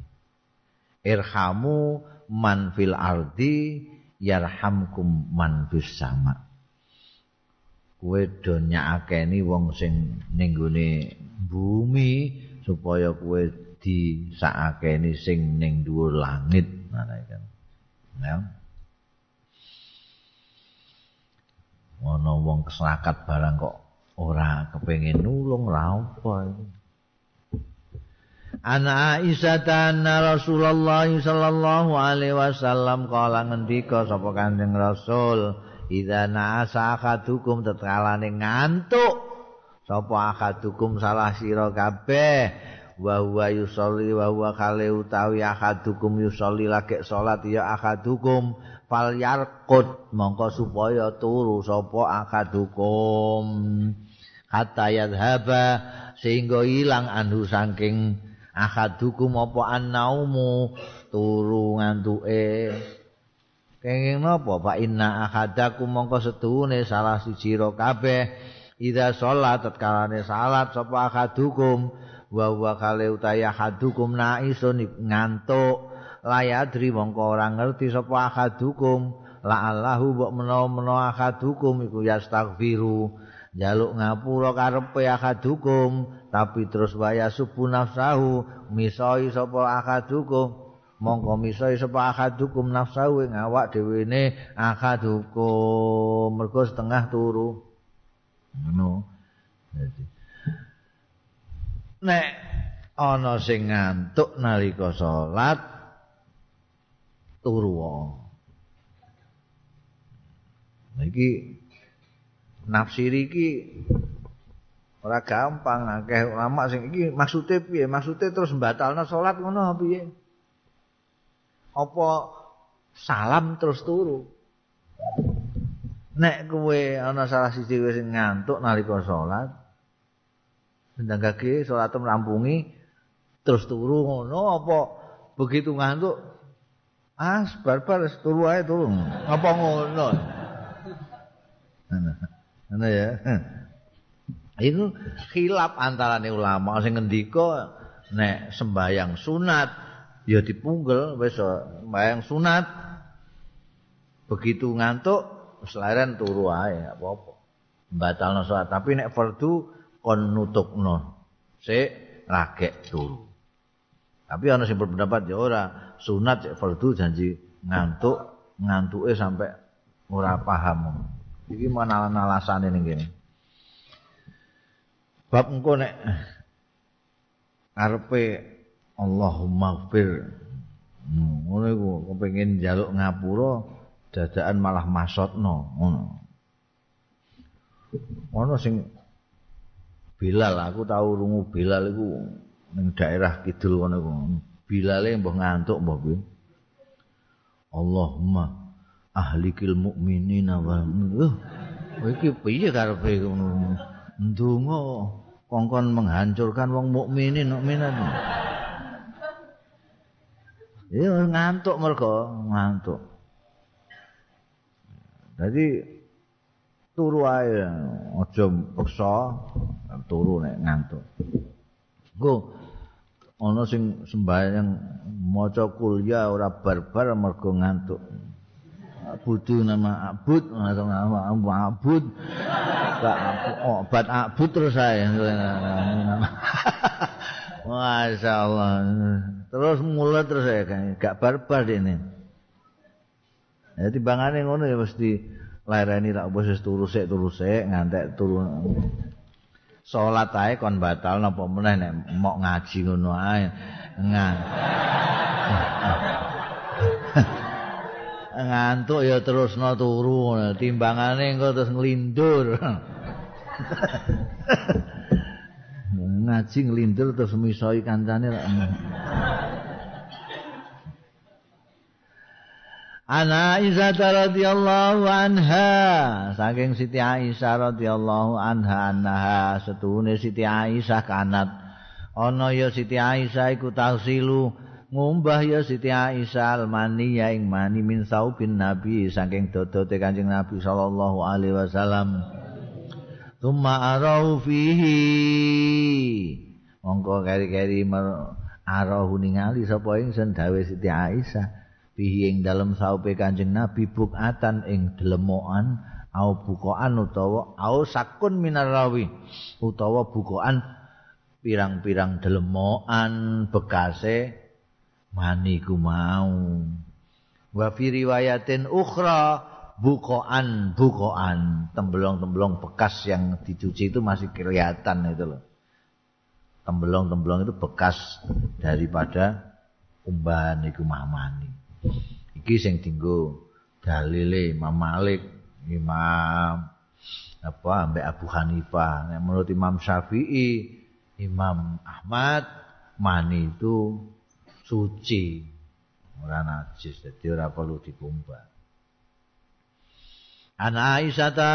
Irhamu man fil ardi yarhamkum man fis sama. Kowe do nyakeni wong sing ning bumi supaya kowe disakeni sing ning dhuwur langit. Kan. Ya. ana wong keserakat barang kok ora kepengin nulung ra apa Ana Aisyah Rasulullah sallallahu alaihi wasallam kala ngendika sapa Kanjeng Rasul idza na'asa akadukum tetkalane ngantuk sapa akadukum salah sira kabeh? Wa huwa yusolli wa huwa kale utawi akadukum yusolli lagi salat ya akadukum fal yarqut mongko supaya turu sapa akadukum hatta yadhaba sehingga ilang anhu saking akadukum apa annaumu. Turu ngantuke kenging napa? Pak inna akadakum mongko setuhune salah siji ro kabeh. Ida salat tetkalane salat sapa akadukum wa wa kale utaya hadukum naisun ngantuk. Layadri mongko ora ngerti sapa akadukum la allahu mbok menawa-menawa akadukum iku yastaghfiru. Jaluk ngapura karepe akadukum tapi terus waya subuh nafsahu misoi sapa akadukum mongko misoi sapa akadukum nafsahu ing awak dhewe ne akadukum mergo setengah turu. Ngono. Dadi nek ana sing ngantuk nalika salat turu iki nafsir iki ora gampang akeh. Ulama sing iki maksude piye? Maksude terus mbatalno salat ngono piye apa salam terus turu? Nek kowe ana salah siji wis ngantuk nalika salat ndang gage salat rampungi terus turu ngono apa begitu ngantuk ah barbar turu ae turu. Apa ngono? Ana ya. Itu khilaf antara ulama sing ngendika nek sembayang sunat ya dipunggel wis sembayang sunat. Begitu ngantuk selaren turu ae apa-apa. Batalno salat. Tapi nek fardu kon nutukno. Sik lagek turu. Tapi ana sing berpendapat ya ora. Sunat fardu janji ngantuk ngantuke sampai ora paham. Iki mana alasane ning kene. Bab engko nek arepe Allahumma gfir hmm, ngono iku kepengin njaluk ngapura dadakan malah masotno ngono. Ono sing Bilal aku tahu rungu Bilal iku ning daerah kidul ngono iku. Bilale mbah ngantuk mbah piye Allahumma ahlikil mu'minina wa uh, iki piye karepe ngono? Ndonga kongkon menghancurkan wong mukminin mukminat. Ya ngantuk mergo ngantuk. Jadi turu aja paksa turu nek ngantuk. Go ana sing sembahyang maca kuliah ora barbar mergo ngantuk. budu nama abud atau nama abud obat abud terus saya Masya Allah terus mulai terus saya kan gak barbar ini. Jadi bangannya ngono ya mesti lairani tak bos turu sik turu sik ngantek turu salat ae kon batal napa meneh nek mok ngaji ngono ae. Ngan ngantuk ya terusno turu timbangane engko terus nglindur ngaji nglindur terus misoi kancane Ana Aisyah radhiyallahu anha saking Siti Aisyah radhiyallahu anha anha setune Siti Aisyah kanat. Ana ya Siti Aisyah iku tausilu ngumbah ya Siti Aisyah almani ya ing mani min saubin nabi saking dodote Kanjeng Nabi sallallahu alaihi wasallam Tumma arahu fihi. Mongko keri-keri arahu ningali sapa ingsun dawe Siti Aisyah. Fihi ing dalem saupe Kanjeng Nabi bukatan ing delemokan au bukaan utawa au sakun minarawi utawa bukaan pirang-pirang delemokan bekase mani ku mau. Wa fi riwayatin ukhra bukoan bukoan temblong-temblong bekas yang dicuci itu masih kelihatan itu loh. Temblong-temblong itu bekas daripada umbahan iku mamani iki sing dinggo dalile Imam Malik Imam apa ambek Abu Hanifah. Menurut Imam Syafi'i Imam Ahmad mani itu suci. Ora najis dadi ora perlu dikumbah Ana Aisyah ta.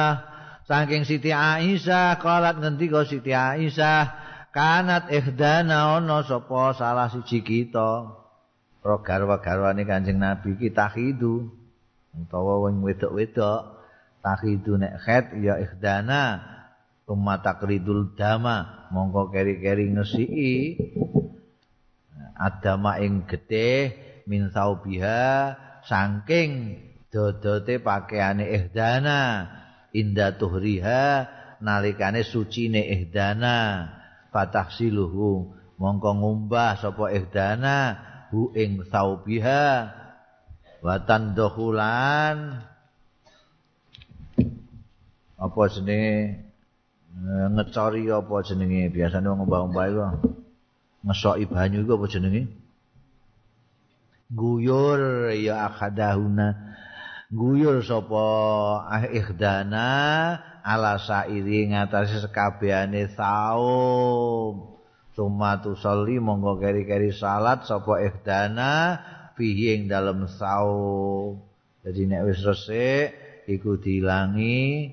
Saking Siti Aisyah kalat ngendika Siti Aisyah kanat ihdana ana sapa salah siji kita. Pro garwa-garwane Kanjeng Nabi kita khidu utawa wong wedok-wedok takhidu nek khet ya ihdana. Umat takridul dama mongko keri-keri ngesiki. Adama ing getih min saubiha saking dodote pakaiane ihdana inda tuhriha nalikane sucine ihdana fatahsiluhu mongko ngumbah sapa ihdana hu ing saubiha wa tandhulan apa jenenge? Eh, ngecori apa jenenge? Biasane wong mbah-mbah iku. Ngesoki banyu iku apa jenenge? Guyur ya akadahuna guyur sapa ah ihdana ala sairi ngatasi sekabehane saum. Sumatu sholli monggo keri-keri salat sapa ihdana fihi ing dalem saum. Jadi nek wis resik iku diilangi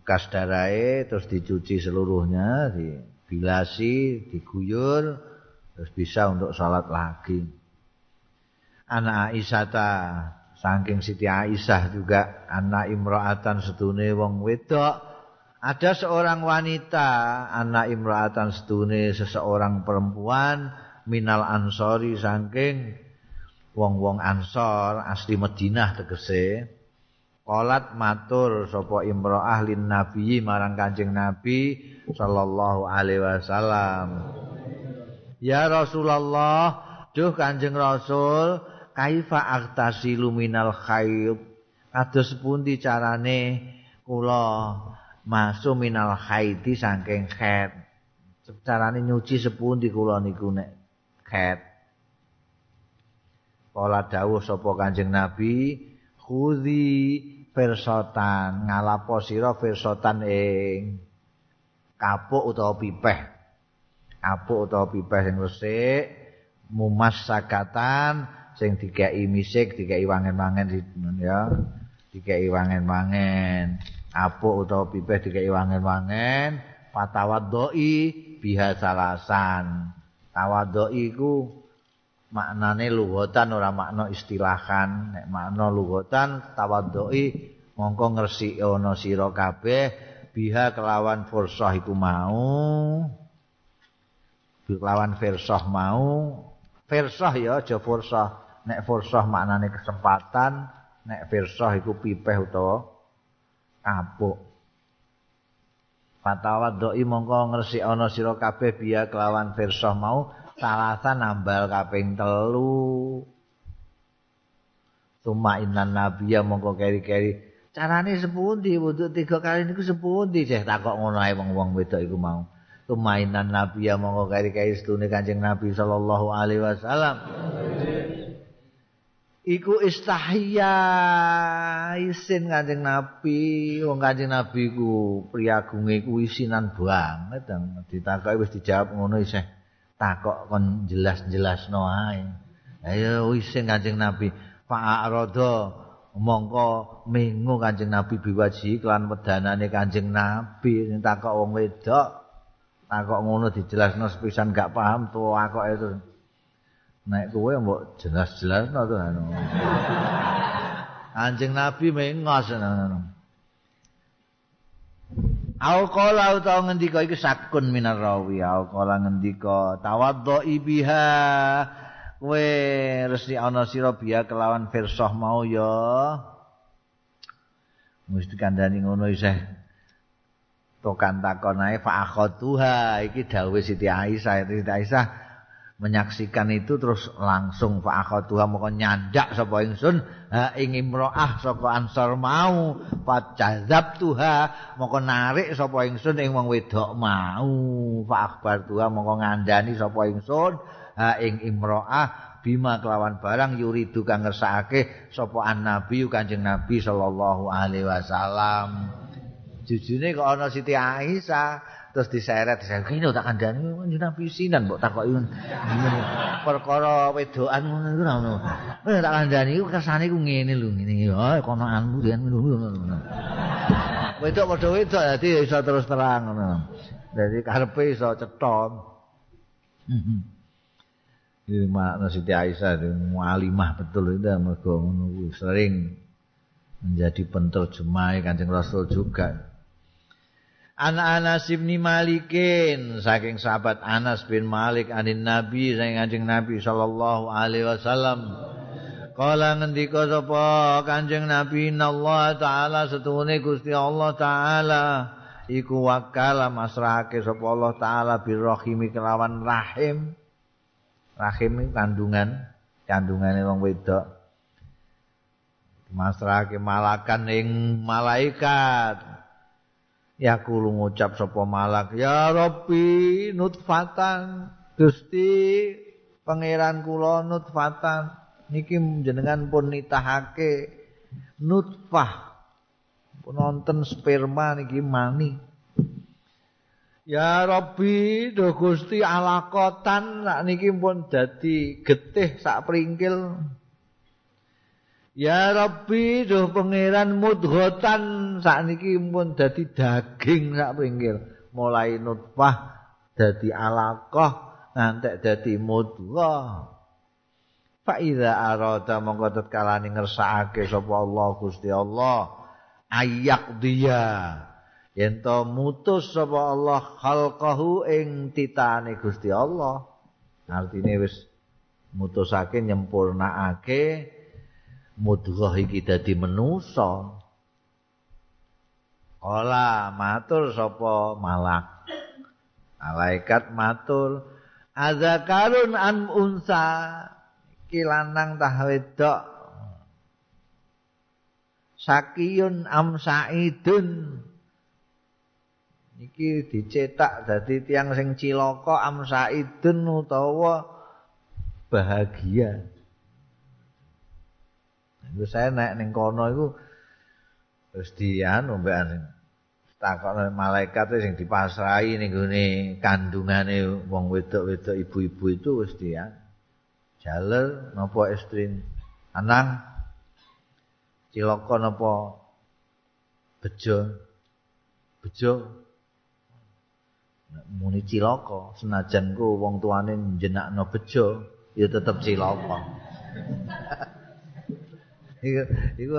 bekas darahe terus dicuci seluruhnya dibilasi diguyur terus bisa untuk salat lagi. Anak Aisyah Saking Siti Aisyah juga anak imro'atan setune wong wedok. Ada seorang wanita, anak imro'atan setune seseorang perempuan minal ansori saking wong-wong ansor asli Madinah tegese. Kolat matur sapa imro'ah lin nabi marang Kanjeng Nabi sallallahu alaihi wasallam. Ya Rasulullah, duh Kanjeng Rasul, kaifa aghtasilu minal haid kados pundi carane kula masuk minal haidi saking haid carane nyuci sepundi kula niku nek haid Kala dawuh sapa Kanjeng Nabi khudhi firsotan ngalapo sira firsotan ing kapuk utawa pipeh. Kapuk utawa pipeh sing resik mumas sakatan sing dikeki misik dikeki wangen-wangen ya dikeki wangen-wangen. Apuk utawa pipih dikeki wangen-wangen. Patawadoi biha salasan. Tawadoi iku maknane lugotan ora makna istilahan. Nek makna lugotan tawadoi mongko ngresiki ana sira kabeh biha kelawan fursah iku mau. Kelawan fursah mau. Fursah ya aja fursah nek fursah maknane kesempatan nek firsah iku pipeh utawa kapuk. Fatawa doi mongko ngresi ana sira kabeh biya kelawan firsah mau salasa nambal kaping telu. Tuma inan nabiya mongko keri-keri. Carane sepundi? Wudhu tiga kali niku sepundi ceh? Takok ngono ae wong-wong wedok iku mau. Tuma inan nabiya mongko keri-keri setune kanjeng nabi sallallahu alaihi wasallam iku istahya isin kanjeng nabi. Wong kanjeng nabi ku priagunge ku isinan banget dan ditakoki wis dijawab ngono isih. Takok kon jelas-jelasno ae. Ayo isin kanjeng nabi. Rodo mongko mengu kanjeng nabi biwaji kelan wedanane kanjeng nabi. Takok wong wedok. Takok ngono dijelasno sepisan gak paham tuwa kok itu Nek kowe mbok jelas-jelas to anu. Anjing Nabi mengos ngono. Au qala utawa ngendika iki sakun minar rawi. Au qala ngendika tawaddo biha. Kowe resi ana sira biya kelawan firsah mau ya. Mesti kandhani ngono isih. Tokan takon ae fa akhatuha iki dawuh Siti Aisyah Siti Aisyah menyaksikan itu terus langsung fa akhatuha moko nyandak sapa ingsun ha ing imroah saka ansor mau pacazab tuha moko narik sapa ingsun ing wong wedok mau. Fa akhbar tuha moko ngandani sapa ingsun ha ing imroah bima kelawan barang yuridu kang ngersakake sapa annabi kanjeng nabi sallallahu alaihi wasallam. Jujune kok ana Siti Aisyah terus diseret diseret. Kene tak kandhani kanjeng Nabi mbok takoki perkara wedokan ngono iku ngono eh tak kandhani iku kersane iku ngene lho ngene ya kono anmu yen ngono. Wedok padha wedok dadi iso terus terang ngono. Dadi karepe iso ceton Ini makna Siti Aisyah mualimah betul itu mergo sering menjadi penterjemah Kanjeng Rasul juga. An Anas bin Malikin saking sahabat Anas bin Malik anin Nabi saking Kanjeng Nabi sallallahu alaihi wasallam. Kala ngendika sapa Kanjeng Nabi Allah taala setune Gusti Allah taala. Iku wakala masrahake sapa Allah taala birrahimi kelawan rahim. Rahim kandungan kandungane wong wedok. Masrahake malakan ing malaikat ya kulo ngucap sapa malak ya rabbi nutfatan. Gusti pangeran kula nutfatan. Niki jenengan pun nitahake nutfah. Nonton sperma niki mani. Ya Rabbi, do Gusti alakotan. Niki pun dadi getih sak pringkil. Ya Rabbi, do pangeran mudghatan sak niki pun dadi daging sak pringkil. Mulai nutfah dadi alaqah ngantek dadi mudghah. Fa iza arada mongko tetkalane ngersakake sapa Allah Gusti Allah. ayak dia yen to mutus sapa Allah khalqahu ing titane Gusti Allah artine wis mutusake nyempurnakake mudghah iki dadi manusa Ola matur sapa? Malak. Malaikat matur azakarun an unsa? Kilanang tah wedok. Sakiyun am saidun. Iki dicetak dadi tiang sing cilaka am saidun utawa bahagia. Iku saya ning kono iku terus dianu mbekan takon malaikat sing dipasrahi ning gone kandungane wong wedok-wedok ibu-ibu itu wis dia jaler napa estrin? Anang cilaka napa bejo? Bejo? Muni cilaka senajan ku wong tuane njenakno bejo ya tetep cilaka iku iku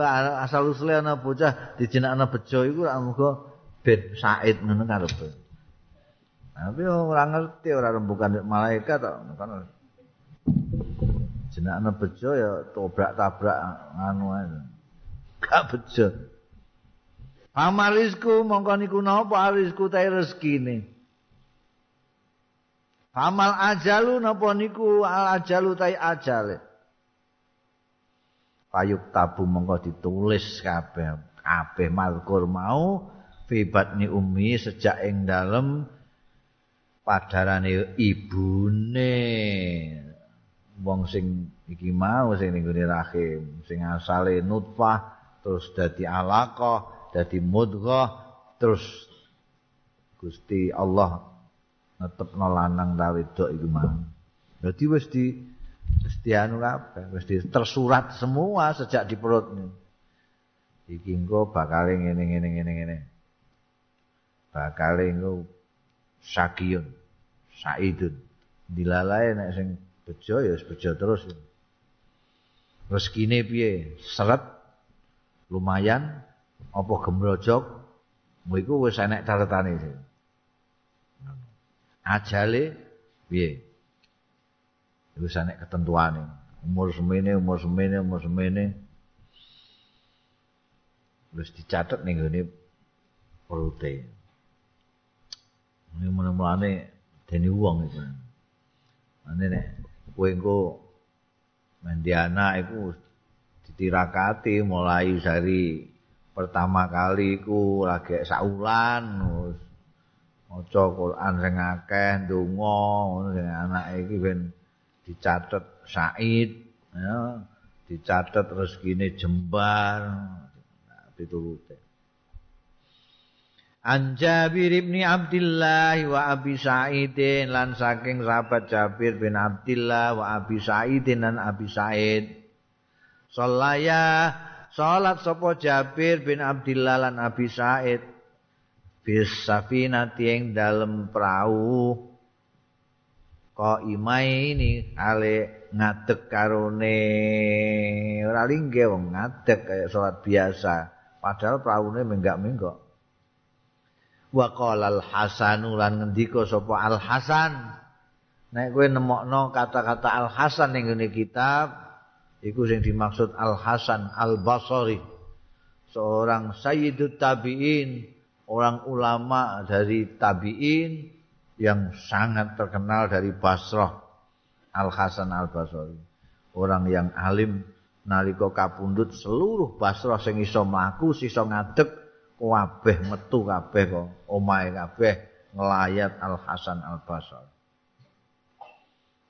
asal usule ana bocah dijenakno bejo iku ra muga ben said ngono karepe tapi ora ngerti ora rembukan malaikat kan jenakno bejo ya tobrak-tabrak anu ae gak bejo. Amarisku mongko niku napa arisku ta rezekine. Amal ajalu napa niku al ajalu ta ajale. Payuk tabu mongko ditulis kabeh kabeh malkur mau fibat ni umi sejak ing dalem padarane ibune wong sing iki mau sing ning rahim sing asale nutfah terus dadi alaqah, dadi mudghah, terus Gusti Allah netepno lanang ta wedok iku mang. Dadi wis di wis dianu kabeh, wis tersurat semua sejak di perut. Iki engko bakal ngene ngene ngene ngene. Bakal engko sakiyun, saidun. Dilalae nek sing bejo ya wis bejo terus. Rezekine piye? Seret lumayan apa gemrojok iku wis enek catetane iki ajale piye wis enek ketentuane umur semene umur semene umur semene. Wis dicatet ning gone perute ini mulane dene wong iku ane nek kowe engko mandi anak iku ditirakati mulai dari pertama kali ku lagi saulan maca Quran sing akeh ndonga ngono anak iki ben dicatet Said ya dicatet rezekine jembar piturute. An Jabir bin Abdullah wa Abi Sa'id lan saking sahabat Jabir bin Abdullah wa Abi Sa'id dan Abi Sa'id. Salaya salat sapa Jabir bin Abdullah lan Abi Said. Bis safinati ing dalem prau kok imai ini ale ngadeg karone? Ora lingge wong ngadeg kaya salat biasa. Padahal praune menggak-menggok. Wa qala al hasan lan ngendika sapa al hasan? Nek kowe nemokno kata-kata al hasan ning ngene kitab Iku yang dimaksud Al Hasan Al Basri, seorang Sayyidut Tabiin, orang ulama dari tabi'in yang sangat terkenal dari Basrah Al Hasan Al Basri. Orang yang alim nalika kapundhut seluruh Basrah sing iso mlaku sisa ngadeg kabeh metu kabeh kok omahe kabeh ngelayat Al Hasan Al Basri.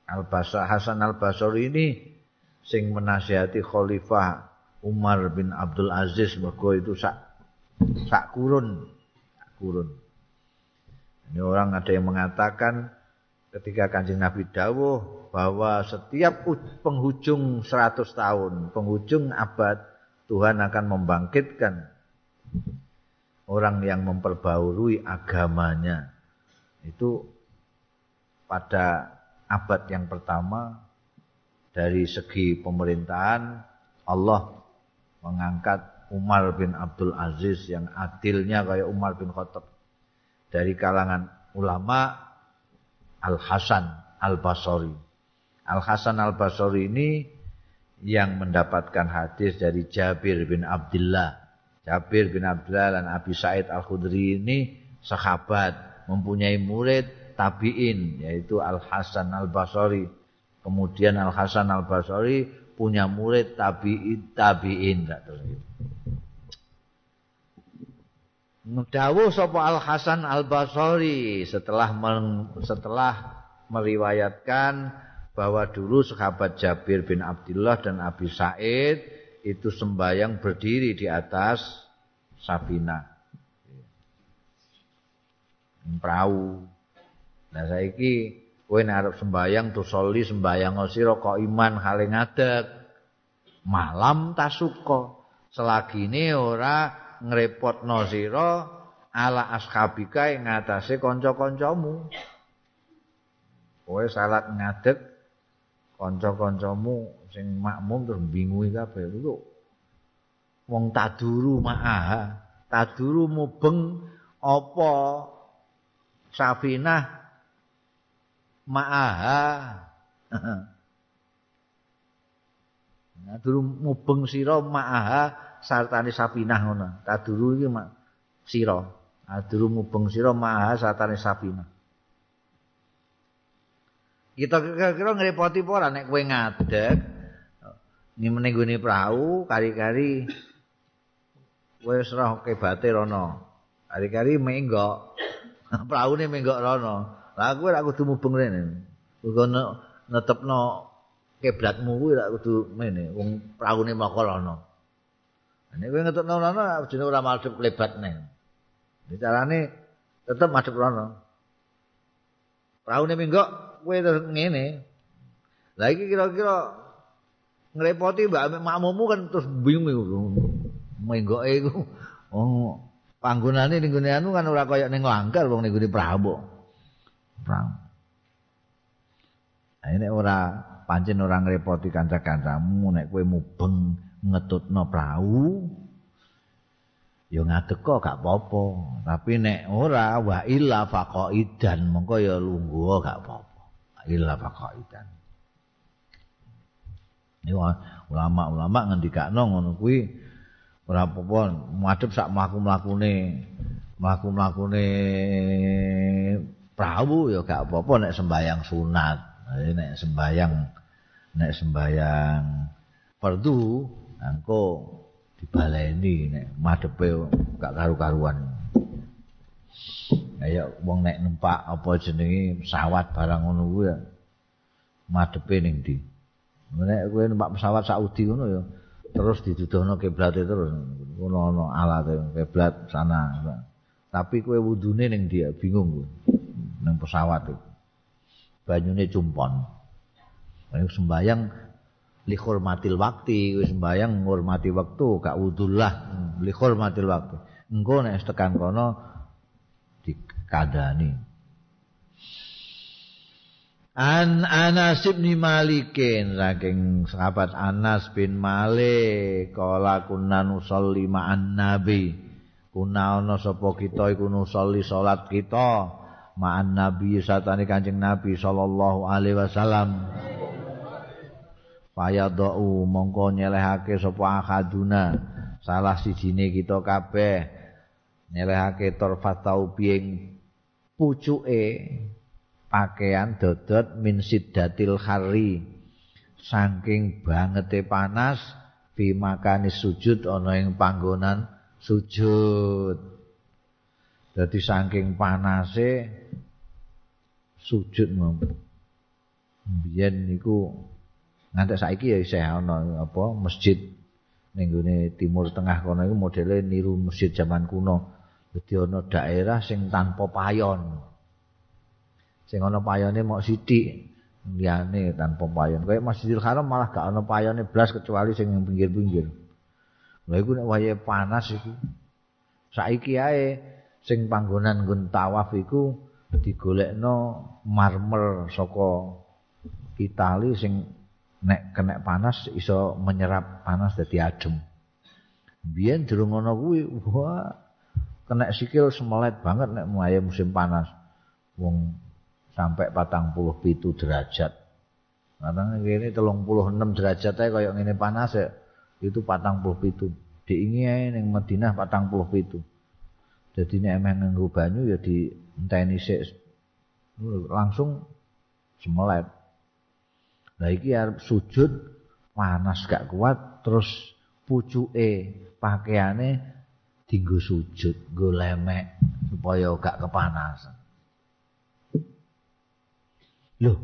Al Basri Hasan Al Basri ini sing menasihati Khalifah Umar bin Abdul Aziz mergo itu sak sak kurun sak kurun. Ini orang ada yang mengatakan ketika Kanjeng Nabi dawuh bahwa setiap penghujung 100 tahun, penghujung abad Tuhan akan membangkitkan orang yang memperbaharui agamanya. Itu pada abad yang pertama dari segi pemerintahan Allah mengangkat Umar bin Abdul Aziz yang adilnya kayak Umar bin Khattab dari kalangan ulama Al Hasan Al Basri. Al Hasan Al Basri ini yang mendapatkan hadis dari Jabir bin Abdullah. Jabir bin Abdullah dan Abi Said Al Khudri ini sahabat mempunyai murid tabiin yaitu Al Hasan Al Basri. Kemudian Al Hasan Al Basri punya murid tabiin tabiin Dawuh sapa Al Hasan Al Basri setelah setelah meriwayatkan bahwa dulu sahabat Jabir bin Abdullah dan Abi Said itu sembahyang berdiri di atas Sabina. Perahu. Nah saiki kowe nek arep sembayang tu soli sembayang sira kok iman hale ngadeg. Malam tasuka. Selagine ora ngrepotno sira ala ashabika ing ngatasé kanca-kancamu. Kowe salat ngadeg kanca-kancamu sing makmum terus bingungi kabeh lho. Wong taduru ma'ah, taduru mubeng apa safinah ma'aha. Nah, durung mubeng sira ma'aha sartane sapinah ngono. Taduru iki mak sira. Aduru mubeng sira maha sartane sapinah. Kita kira-kira ngrepoti apa ora nek kowe ngadeg ni meneng gone prau kari-kari kowe serah kebate rono. Kari-kari menggok. Praune menggok rono. Lah kowe ora kudu mubeng rene. Kudu netepno kiblatmu kuwi ora kudu mene wong praune moko rono. Nek kowe ngetuk nono jenenge ora madhep lebat neng. Iki carane tetep madhep rono. Praune minggok kowe terus ngene. Lah iki kira-kira ngrepoti mbak makmumu kan terus bingung iku. Minggoke iku oh panggonane ning gone anu kan ora kaya ning langgar wong ning gone prabu. Prang. Nah, ini ora pancen ora ngrepoti kanca-kancamu nek kowe mubeng ngetutno perahu ya ngadeg kok gak apa-apa. Tapi nek ora wa illa faqaidan mengko ya lungguh gak apa-apa. Illa faqaidan. Ulama-ulama ngendikakno ngono kuwi ora apa-apa madhep sak mlaku-mlakune mlaku-mlakune perahu ya gak apa-apa nek sembayang sunat. Nek sembayang nek sembayang fardu engko dibaleni nek madhepe gak karu-karuan. Kaya wong nek numpak apa jenenge pesawat barang ngono kuwi madhepe ning ndi. Nek kowe numpak pesawat Saudi ngono ya terus diduduhno kiblate terus ngono ana alate kiblat sana. Tapi kowe wudune ning dia bingung kowe. Nang pesawat itu. Banyune cumpon. Ayo sembayang li hormatil waktu wis mbayang ngurmati wektu gak wudullah li hormatil waktu. Engko nek tekan kono dikadani. An Anas bin Malikin saking sahabat Anas bin Malik kala kunna nusolli ma'an nabi. Kuna ana sapa kita iku nusolli salat kita. Ma'an nabi satane Kanjeng Nabi sallallahu alaihi wasallam fayadau mongko nyelehake sapa akaduna salah sijine kita kabeh nyelehake torfat taubing pucuke pakaian dodot min siddatil hari saking bangete panas fi makani sujud ana ing panggonan sujud. Dadi saking panase sujud mom biyen niku ngantek saiki ya isih ana apa masjid ning timur tengah kono iku modele niru masjid zaman kuno. Dadi ana daerah sing tanpa payon. Sing ana payone mok sithik liyane tanpa payon. Kaya Masjidil Haram malah gak ana payone blas kecuali sing pinggir-pinggir. Lha iku nek wayahe panas iki saiki ae sing panggonan nggon tawaf iku digolekno marmer saka Itali sing nek kena panas iso menyerap panas dadi adem. Biyen durung ngono kuwi wah kena sikil semelet banget nek mulai musim panas. Wong sampai patang puluh pitu derajat. Karena ini telung puluh enam derajat aja kayak ini panas ya. Itu patang puluh pitu. Diingi aja Madinah patang puluh pitu. Jadi ini emang nganggu banyu ya di enteni langsung semelet. Lah iki arep sujud panas gak kuat terus pucuke pakaiane dinggo sujud, nggo lemek supaya gak kepanasan. Loh,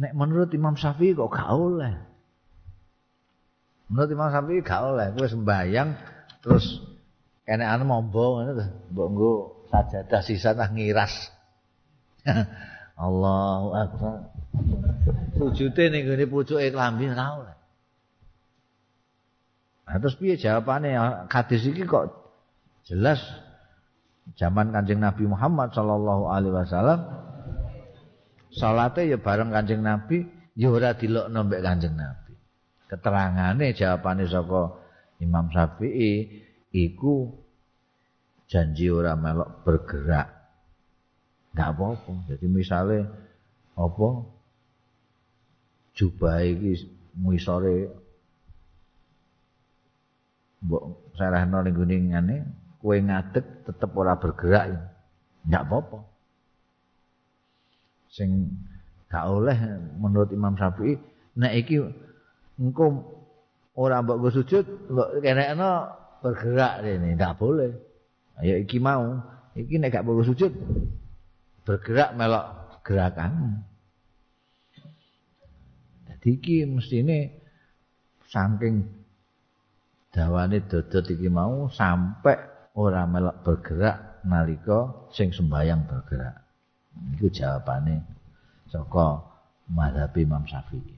nek menurut Imam Syafi'i kok gak oleh. Menurut Imam Syafi'i gak oleh, kowe sembayang terus kenekane mombo ngono to, mbok nggo sajadah sisa ngiras. Allahu akbar. Sujude ning gone pucuke klambi ora oleh. Nah, terus piye jawabane hadis iki kok jelas zaman Kanjeng Nabi Muhammad sallallahu alaihi wasallam salate ya bareng Kanjeng Nabi ya ora dilokno mbek Kanjeng Nabi. Keterangane jawabane saka Imam Syafi'i iku janji ora melok bergerak. Enggak apa-apa. Jadi misalnya apa jubah iki ngisore mbok sarehno ning gone ngene kowe ngadeg tetep ora bergerak enggak apa-apa. Sing gak oleh menurut Imam Syafi'i nek iki engko ora mbok go sujud mbok kenekno bergerak rene enggak boleh. Ya iki mau iki nek gak mbok sujud bergerak melok iki mestine saking dawane dodot iki mau sampai ora melok bergerak nalika sing sembayang bergerak. Iku jawabane saka mazhab Imam Syafi'i.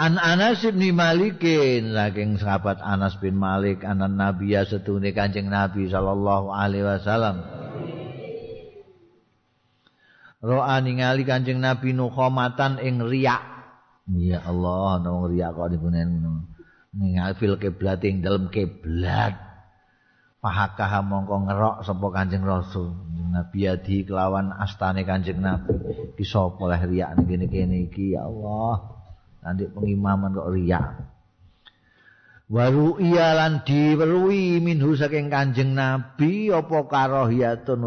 An Anas bin Malik saking sahabat Anas bin Malik anan Nabi setune Kanjeng Nabi sallallahu alaihi wasallam. Roa ningali Kanjeng Nabi nukhomatan ing riak. Ya Allah, nang riak kok dibunen ningali fil kiblat ing dalem kiblat. Pahakah mongko ngerok sapa Kanjeng Rasul. Nabi adi kelawan astane Kanjeng Nabi. Sapa leh riak ning kene-kene iki ya Allah. Nanti pengimaman kok riak. Waru lan diweruhi minhu saking Kanjeng Nabi apa karohiyatun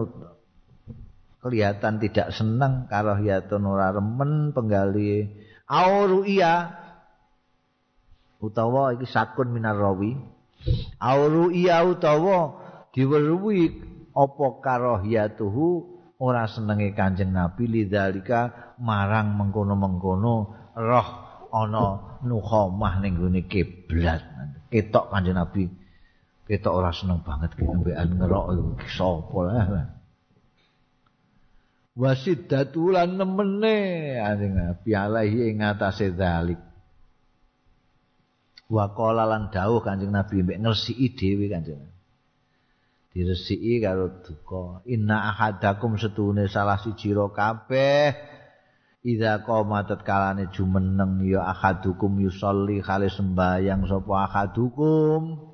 kelihatan tidak senang karahiyatun ora remen penggali auru iya. Utawa iki sakun minar rawi auru iya utawa diweruhi apa karahiyatuhu ora senenge kanjeng nabi. Lidzalika marang mengkono-mengkono roh ana nukhamah ning gone kiblat. Ketok kanjeng nabi. Ketok ora seneng banget ki ambekan ngerok sapa lah wasiddatulan nemene. Anjing pialahi ing atase zalik wa qala lan dawuh kanjeng nabi mbek ngresiki dhewe kanjeng diresiki karo duka. Inna ahadakum setune salah siji ro kabeh. Iza koma tetkalane jumeneng ya ahadukum yusolli khali sembayang sapa ahadukum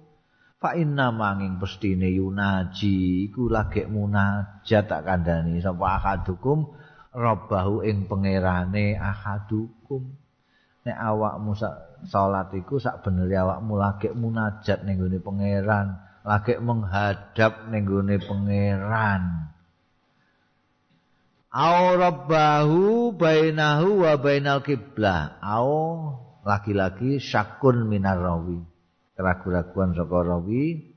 fa inna manging pestine yunaji iku lagi munajat tak kandhani. Sapa akadukum? Rabbahu ing pangerane akadukum. Nek awakmu salat iku sak bener awakmu lagi munajat ning gone pangeran lagi menghadap ning gone pangeran. Au rabbahu bainahu wa bainal kiblah au lagi-lagi syakun minar rawi keraguan-raguan saka rawi.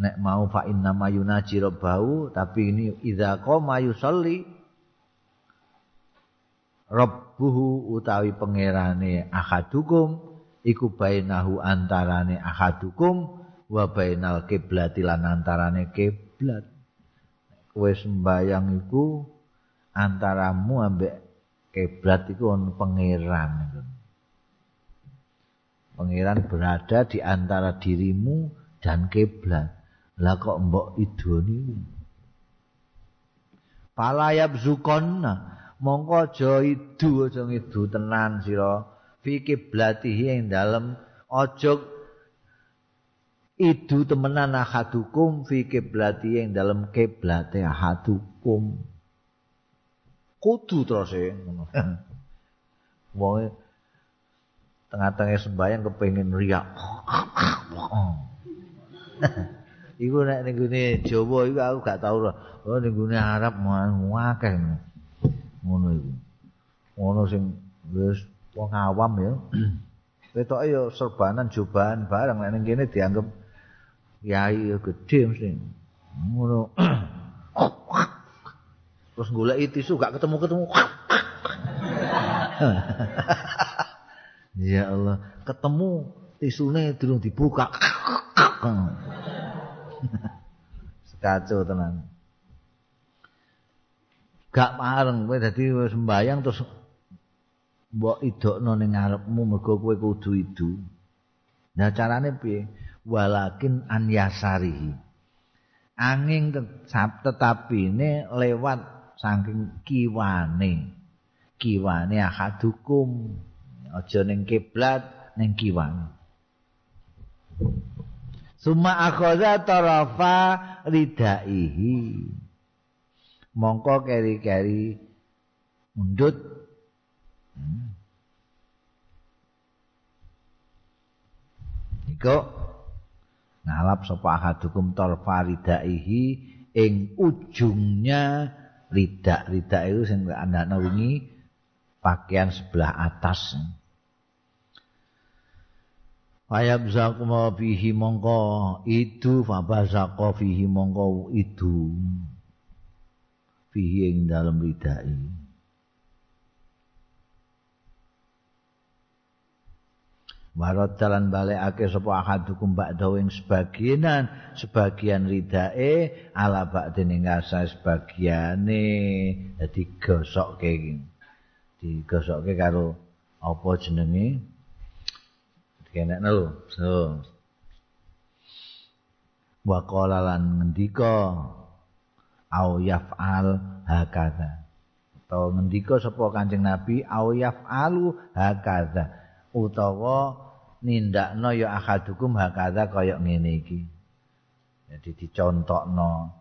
Nek mau fa inna mayunaji rabbahu tapi ini idza qama yusalli rabbuhu utawi pangerane ahadukum iku bainahu antarane ahadukum wa bainal kiblati lan antarane kiblat kowe sembayang iku antaramu ambek kiblat iku on pangeran pangeran berada di antara dirimu dan kiblat. Lah kok mbok idoni? Palayab zukonna. Mongko aja idu aja ngidu tenan sira. Fi kiblatihi ing dalem. Aja idu temenan ahadukum fi kiblati ing dalem kiblate ahadukum kudu terus e wong tengah-tengah sembahyang kepengin riak iku nek ning Jawa iku aku gak tau lho oh ning Arab mau akeh ngono iku. Ngono sing wis wong awam ya. Ketoke ya serbanan jubahan bareng nek ning kene dianggap yai ya gedhe mesti. Ngono. Terus golek tisu gak ketemu-ketemu. ya Allah, ketemu tisune durung dibuka. Sekacau tenan. gak mareng kowe dadi sembayang terus mbok idokno ning ngarepmu mergo kowe kudu idu. Nah carane piye? Walakin an yasarihi. Angin tetapi ini lewat saking kiwane. Kiwane ahadukum. Aja ning kiblat ning kiwane. Suma akhoza tarafa ridaihi. mongko keri-keri mundut hmm. iku ngalap sapa ahadukum tarfaridaihi ing ujungnya lidak lidak itu sing andana wingi pakaian sebelah atas. Ayab zakuma fihi mongko itu fabazaqo fihi mongko itu. Fihi ing dalam ridai Warot jalan balik ake sopo ahadukum bak dawing sebagianan sebagian ridae ala bak dening asa sebagiane. Jadi gosok ke di gosok ke karo apa jenenge? Kena nelo so. Wakola lan ngendika au yaf'al hakadha. Utawa ngendika sapa Kanjeng Nabi au yaf'alu hakadha. Utawa nindakno ya ahadukum hakadha kaya ngene iki. Jadi dicontokno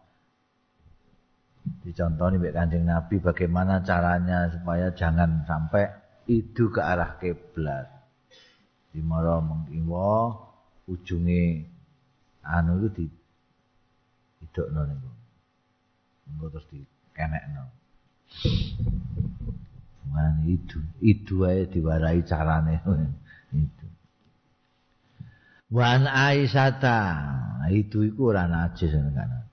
dicontoni mbek Kanjeng Nabi bagaimana caranya supaya jangan sampai itu ke arah kiblat dimara mengiwa ujunge anu itu di idokno niku engko terus dikenekno. Man itu, itu ae diwarai carane itu. Wan Aisyata, itu iku ora najis kan.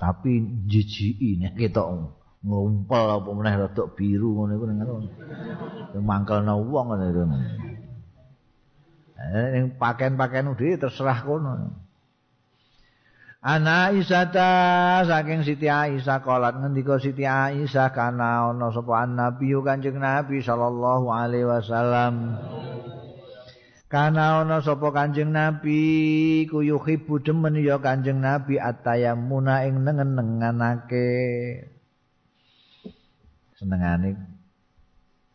Tapi jijiki nek ketok ngumpul apa meneh rada biru ngono iku ngono. Mangkelno wong ngono iku. Eh ning pakaian-pakaian dhewe terserah kono. Ana Aisyah saking Siti Aisyah kalat ngendika Siti Aisyah kana ana sapa Nabi Kanjeng Nabi sallallahu alaihi wasallam. Kana ana sapa Kanjeng Nabi ku yuhibbu demen ya Kanjeng Nabi atayammuna ing nengen-nenganake. Senengane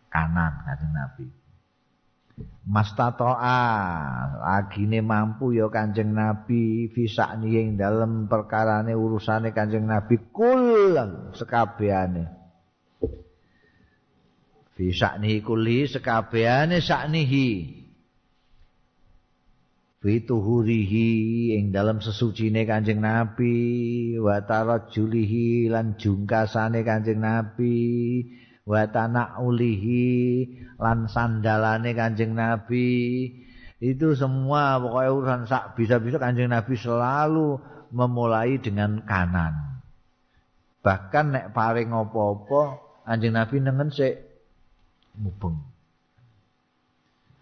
kanan Kanjeng Nabi. mastatoa agine mampu ya Kanjeng Nabi fisakni ing dalem perkarane urusane Kanjeng Nabi kul sekabehane fisakni kuli sekabehane saknihi fituhurihi ing dalam sesucine Kanjeng Nabi wa tarajjulihi lan jungkasane Kanjeng Nabi wa tanaulihi lan sandalane Kanjeng Nabi. Itu semua pokoknya urusan sak bisa-bisa Kanjeng Nabi selalu memulai dengan kanan. Bahkan nek paring apa-apa Kanjeng Nabi nengen sik mubeng.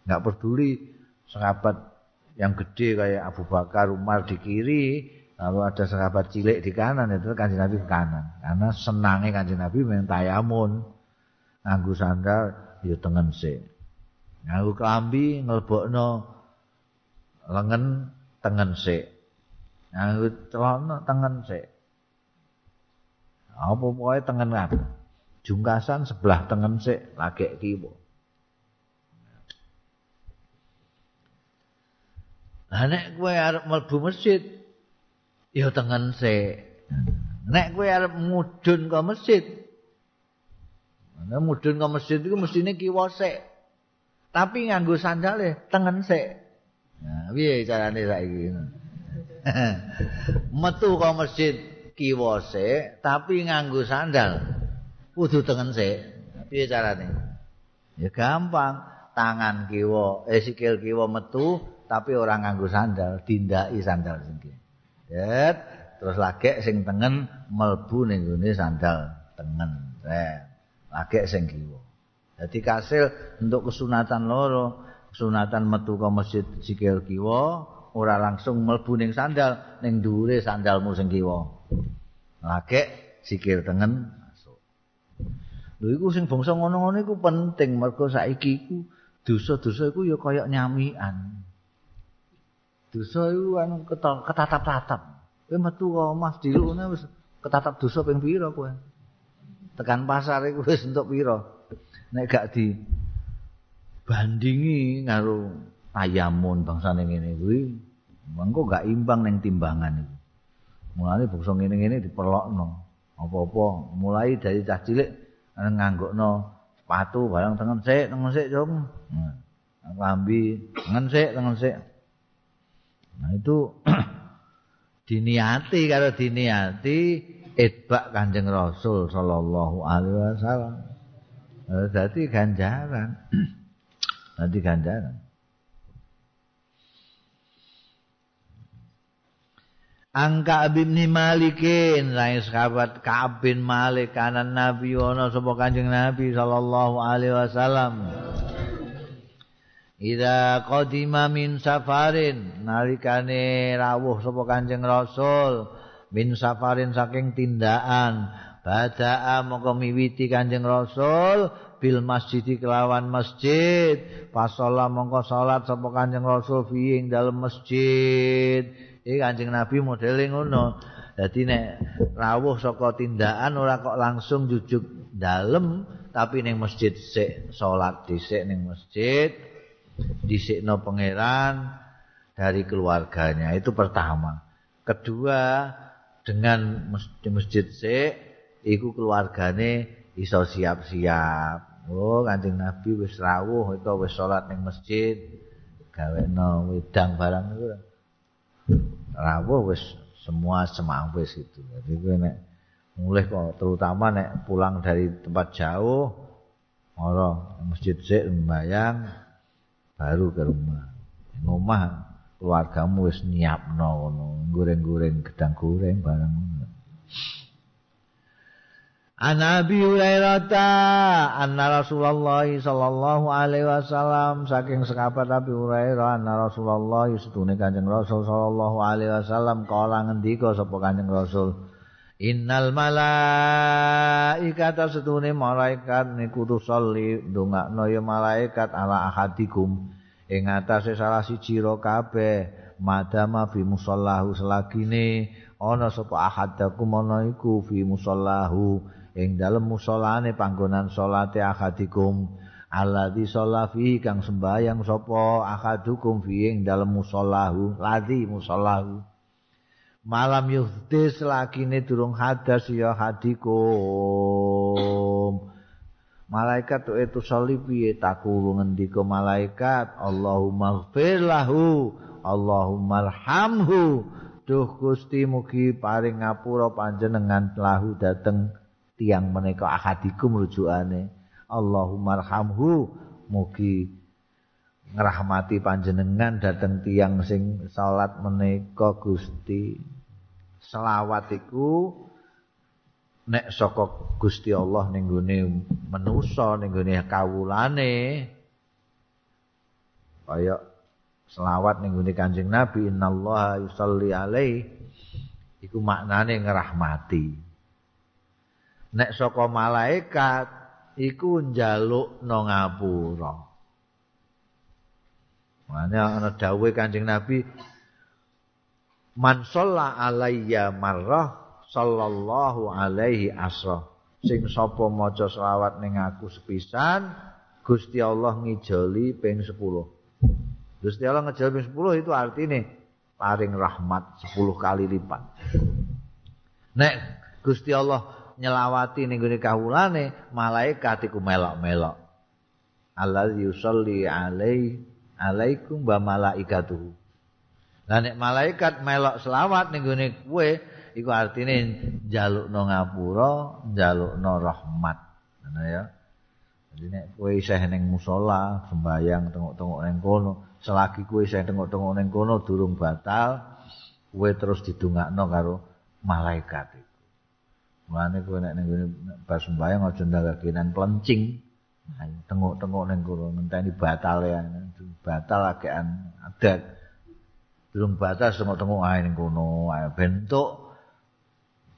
Enggak peduli sahabat yang gede kayak Abu Bakar, Umar di kiri, lalu ada sahabat cilik di kanan itu kanjeng Nabi ke kanan. Karena senangnya kanjeng Nabi main tayamun, nganggu sandal, ya tengen se. Nganggu kelambi ngelbokno lengan tengen se. Nganggu celana tengen se. Apa pokoknya tengen apa? Jungkasan sebelah tengen se, lagi kibo. Nek kowe arep mlebu masjid ya tengen se. Nek kowe arep mudhun ke masjid. Nek mudhun ke masjid iku mestine kiwa se. Tapi nganggo sandale tengen se. Nah, piye carane saiki? Metu ke masjid kiwa se, tapi nganggo sandal kudu tengen se. Piye carane? Ya gampang, tangan kiwa, eh sikil kiwa metu, tapi orang nganggo sandal dindaki sandal sing terus lagi sing tengen melbu ning sandal tengen eh lagi sing kiwa. Dadi kasil untuk kesunatan loro kesunatan metu ke masjid sikil kiwa ora langsung melbu ning sandal ning dhuwure sandalmu sing kiwa. Lagi sikil tengen masuk. Lho iku sing bangsa ngono-ngono iku penting mergo saiki iku dosa-dosa iku ya kaya nyamian dosa iku anu ketatap-tatap. Kowe metu kok Mas dilukne wis ketatap dosa ping pira kowe? Tekan pasar iku wis entuk pira? Nek gak di bandingi karo ayamun bangsane ngene kuwi, mengko gak imbang ning timbangan iku. Mulane bangsa ngene-ngene diperlokno. Apa-apa mulai dari cah cilik nganggokno sepatu barang tengen sik, tengen sik, Jung. Nah, lambi tengen sik, tengen sik. Nah itu diniati kalau diniati itbak Kanjeng Rasul sallallahu alaihi wasallam. Jadi ganjaran. Nanti ganjaran. Angka bin Malikin lain sahabat Ka'ab bin Malik kanan Nabi ono sapa Kanjeng Nabi sallallahu alaihi wasallam. Ida qadima min safarin nalikane rawuh sapa Kanjeng Rasul min safarin saking tindakan bada'a moko miwiti Kanjeng Rasul bil masjid kelawan masjid pasola mongko salat sapa Kanjeng Rasul fi ing dalem masjid. Iki Kanjeng Nabi modele ngono. Dadi nek rawuh saka tindakan ora kok langsung jujuk dalem tapi ning masjid sik salat dhisik ning masjid disikno pangeran dari keluarganya. Itu pertama. Kedua dengan di masjid sik iku keluargane iso siap-siap. Oh kanjeng nabi wis rawuh itu wis salat ning masjid gaweno wedang barang itu rawuh wis semua semang wis itu. Jadi gue nek mulai kok terutama nek pulang dari tempat jauh ora masjid sik mbayang baru ke rumah. Ngomah keluargamu wis nyiapno ngono, goreng-goreng gedang goreng barang ngono. An Abi Hurairah anna Rasulullah sallallahu alaihi wasallam saking sekabat Abi Hurairah anna Rasulullah setune Kanjeng Rasul sallallahu alaihi wasallam kala ngendika sapa Kanjeng Rasul Innal malaikata setune malaikat niku tusolli ndongakno ya malaikat ala ahadikum. Ing atase salah siji ro kabeh madama fi musallahu selagine ana sapa ahadakum ana iku fi musallahu. Ing dalem musallane panggonan salate ahadikum. Alladzi shalla fi kang sembayang sapa ahadukum fi ing dalem musallahu ladzi musallahu malam yuhdis lagine durung hadas ya hadikum. Malaikat itu soli piye? Takulu ngendika malaikat Allahumma lahu Allahumma arhamhu duh Gusti mugi paring ngapura panjenengan lahu dateng tiang menika ahadikum rujukane Allahumma arhamhu mugi ngrahmati panjenengan dateng tiang sing salat menika Gusti selawat iku nek saka Gusti Allah ning gone manusa ning gone kawulane kaya selawat ning gone Kanjeng Nabi innallaha yusalli alaihi iku maknane ngrahmati. Nek saka malaikat iku njalukno ngapura. Mane ana dawuhe Kanjeng Nabi Man shalla alayya marrah sallallahu alaihi asra sing sapa maca selawat ning aku sepisan Gusti Allah ngijoli ping 10 Gusti Allah ngejar 10 itu artinya paring rahmat 10 kali lipat. Nek Gusti Allah nyelawati ning gone kawulane, malaikat iku melok-melok. Allah yusolli alai alaikum wa malaikatuhu. Lah nek malaikat melok selawat ning gone kowe iku artine njalukno ngapura, njalukno rahmat. Ngono ya. Jadi nek kowe isih ning musala sembayang tengok-tengok ning kono, selagi kowe isih tengok-tengok ning kono durung batal, kowe terus didongakno karo malaikat iku. Mulane kowe nek ning bar sembayang aja ndagakenan plencing. Tengok-tengok ning kono ngenteni batal ya. Batal akean adat. Durung batal tengok-tengok ae ning kono, ae bentuk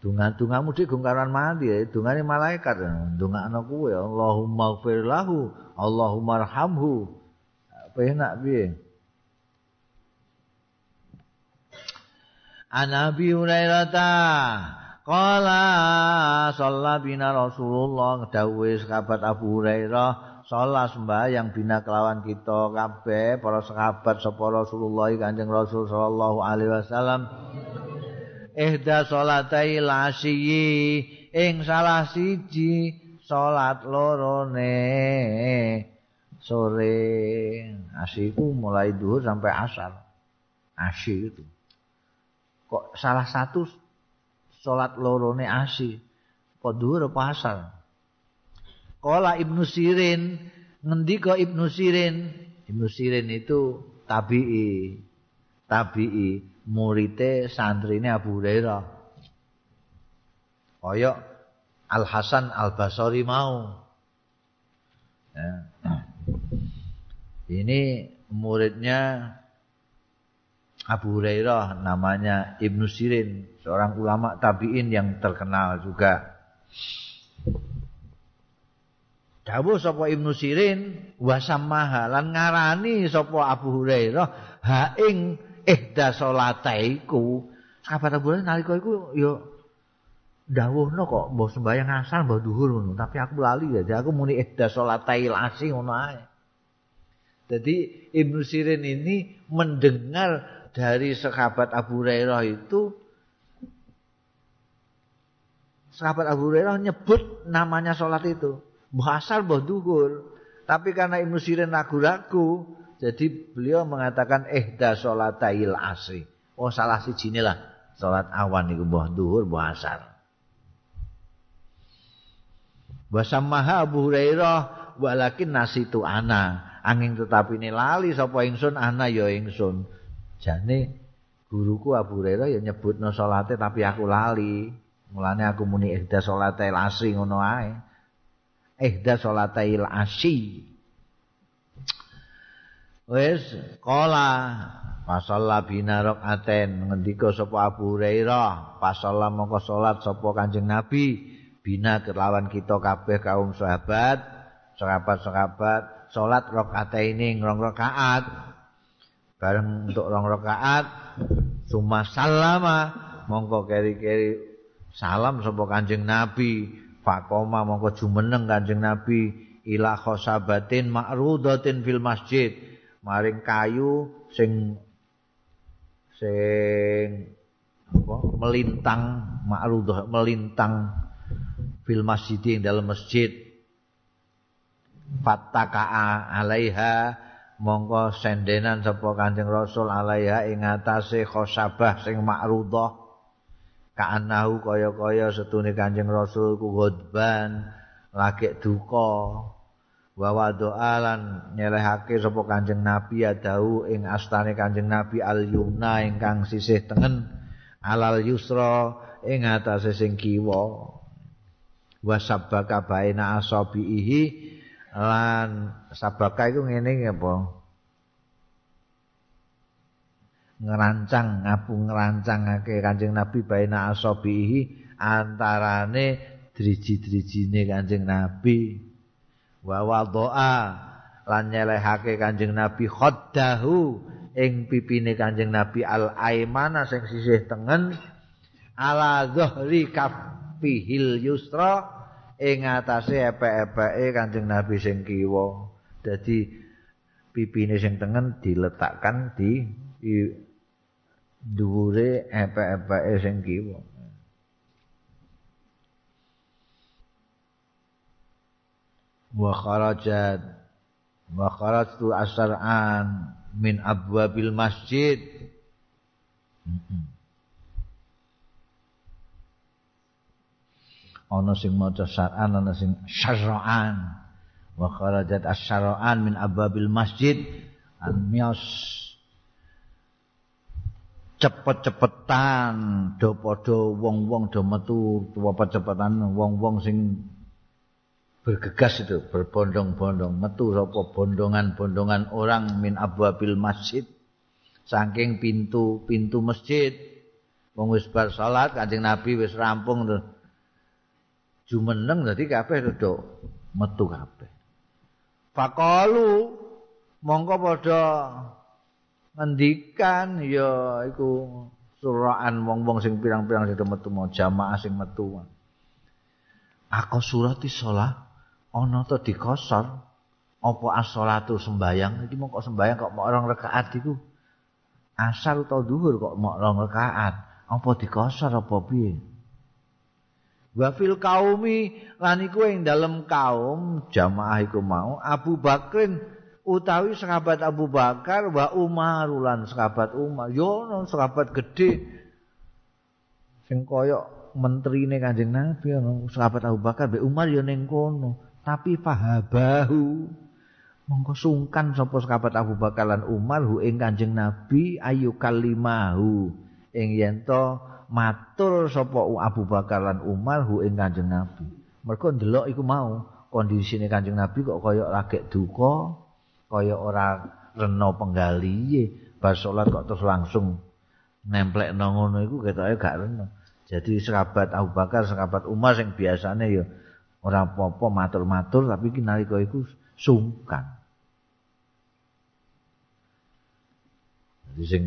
Dungan-dungamu di gungkaran mati ya, dungane malaikat. Dungakno kuwe Allahumma ighfir lahu, Allahumma arhamhu. Apa enak piye? An Abi Hurairah ta Qala shalla bina Rasulullah dawuhe sahabat Abu Hurairah sholat sembahyang bina kelawan kita kabeh para sahabat sapa Rasulullah Kanjeng Rasul sallallahu alaihi wasallam. Ihda salatai lasyi ing salah siji salat lorone. Sore asiku mulai duhur sampai asar. Asy itu. Kok salah satu salat lorone asy kok duhur apa asar Kala Ibnu Sirin ngendika Ibnu Sirin Ibnu Sirin itu tabi'i tabi'i murite santrine Abu Hurairah. Kaya Al Hasan Al Basri mau. Ya. Ini muridnya Abu Hurairah namanya Ibnu Sirin, seorang ulama tabi'in yang terkenal juga. Dawuh sapa Ibnu Sirin wa samaha lan ngarani sapa Abu Hurairah ha ing ihda salataiku sahabat Abu Hurairah nalika iku ya dawuhno kok mbok sembahyang asal mbok duhur ngono tapi aku lali ya aku muni ihda salatai lasi ngono ae jadi Ibnu Sirin ini mendengar dari sahabat Abu Hurairah itu sahabat Abu Hurairah nyebut namanya sholat itu. Mbah asal mbah duhur. Tapi karena Ibnu Sirin ragu-ragu, Jadi beliau mengatakan ihda salatail asri. Oh salah siji lah salat awan iku mbah duhur mbah asar. Wasamaha Abu Hurairah walakin nasitu ana. Angin tetapi ini lali sapa ingsun ana ya ingsun. Jane guruku Abu Hurairah ya nyebutno salate tapi aku lali. Mulane aku muni ihda salatail asri ngono ae. Ihda salatail asri. Wis kala pasalla bina rakaten ngendika sapa Abu Hurairah pasalla mongko salat sapa Kanjeng Nabi bina kelawan kita kabeh kaum sahabat sahabat-sahabat salat rakaate rong rakaat bareng untuk rong rakaat summa salama mongko keri-keri salam sapa Kanjeng Nabi fakoma mongko jumeneng Kanjeng Nabi ila khosabatin ma'rudatin fil masjid. Maring kayu sing sing apa melintang ma'rudhah melintang fil masjid ing dalam masjid. Fattaqa'a alaiha mongko sendenan sapa Kanjeng Rasul alaiha ing atase khosabah sing makrudah kaanahu kaya-kaya setune Kanjeng Rasul ku ghadban lagi duka wa doalan nyelehake sapa Kanjeng Nabi adahu ing astane Kanjeng Nabi al yumna ingkang sisih tengen alal yusra ing atase sing kiwa. Wa sabaka baina asabihi lan sabaka iku ngene apa ngerancang ngapu ngerancangake Kanjeng Nabi baina asabihi antarane driji-drijine Kanjeng Nabi wa wadhaa lan nyelehake Kanjeng Nabi khaddahu ing pipine Kanjeng Nabi al aimana sing sisih tengen ala dhahri kafihil yusra ing atase epek-epeke Kanjeng Nabi sing kiwa. Dadi pipine sing tengen diletakkan di, di dhuwure epek-epeke sing kiwa. Wa kharajat wa kharajtu asra'an min abwabil masjid. ana sing maca syar'an ana sing syar'an wa kharajat asy-syar'an min ababil masjid an mios cepet-cepetan do padha wong-wong do metu cepet-cepetan wong-wong sing bergegas itu berbondong-bondong metu sapa bondongan-bondongan orang min abwabil masjid saking pintu-pintu masjid wong wis bar salat Kanjeng Nabi wis rampung tuh jumeneng dadi kabeh rada metu kabeh. Faqalu mongko padha ngendikan ya iku suraan wong-wong sing pirang-pirang sing metu mau jamaah sing metu. Aku surati shalah ana to dikosor apa as-shalatu sembayang? Iki mongko sembayang kok mau orang rakaat iku. Asar utawa dhuwur kok mau orang rakaat apa dikosor apa piye? Wa fil kaumi lan iku ing dalem kaum jamaah iku mau Abu Bakrin utawi sahabat Abu Bakar wa Umar lan sahabat Umar. Yo no sahabat gedhe sing kaya menterine Kanjeng Nabi ono sahabat Abu Bakar be Umar yo ning kono. Tapi fahabahu mongko sungkan sapa sahabat Abu Bakar lan Umar hu ing Kanjeng Nabi ayu kalimahu. Ing yen matur sapa Abu Bakar lan Umar hu ing Kanjeng Nabi. Mergo ndelok iku mau kondisine Kanjeng Nabi kok kaya lagi duka, kaya ora rena penggali, bar salat kok terus langsung nemplek nang ngono iku ketoke gak rena. Jadi sahabat Abu Bakar, sahabat Umar sing biasane ya ora apa-apa matur-matur tapi ki nalika iku sungkan. Jadi sing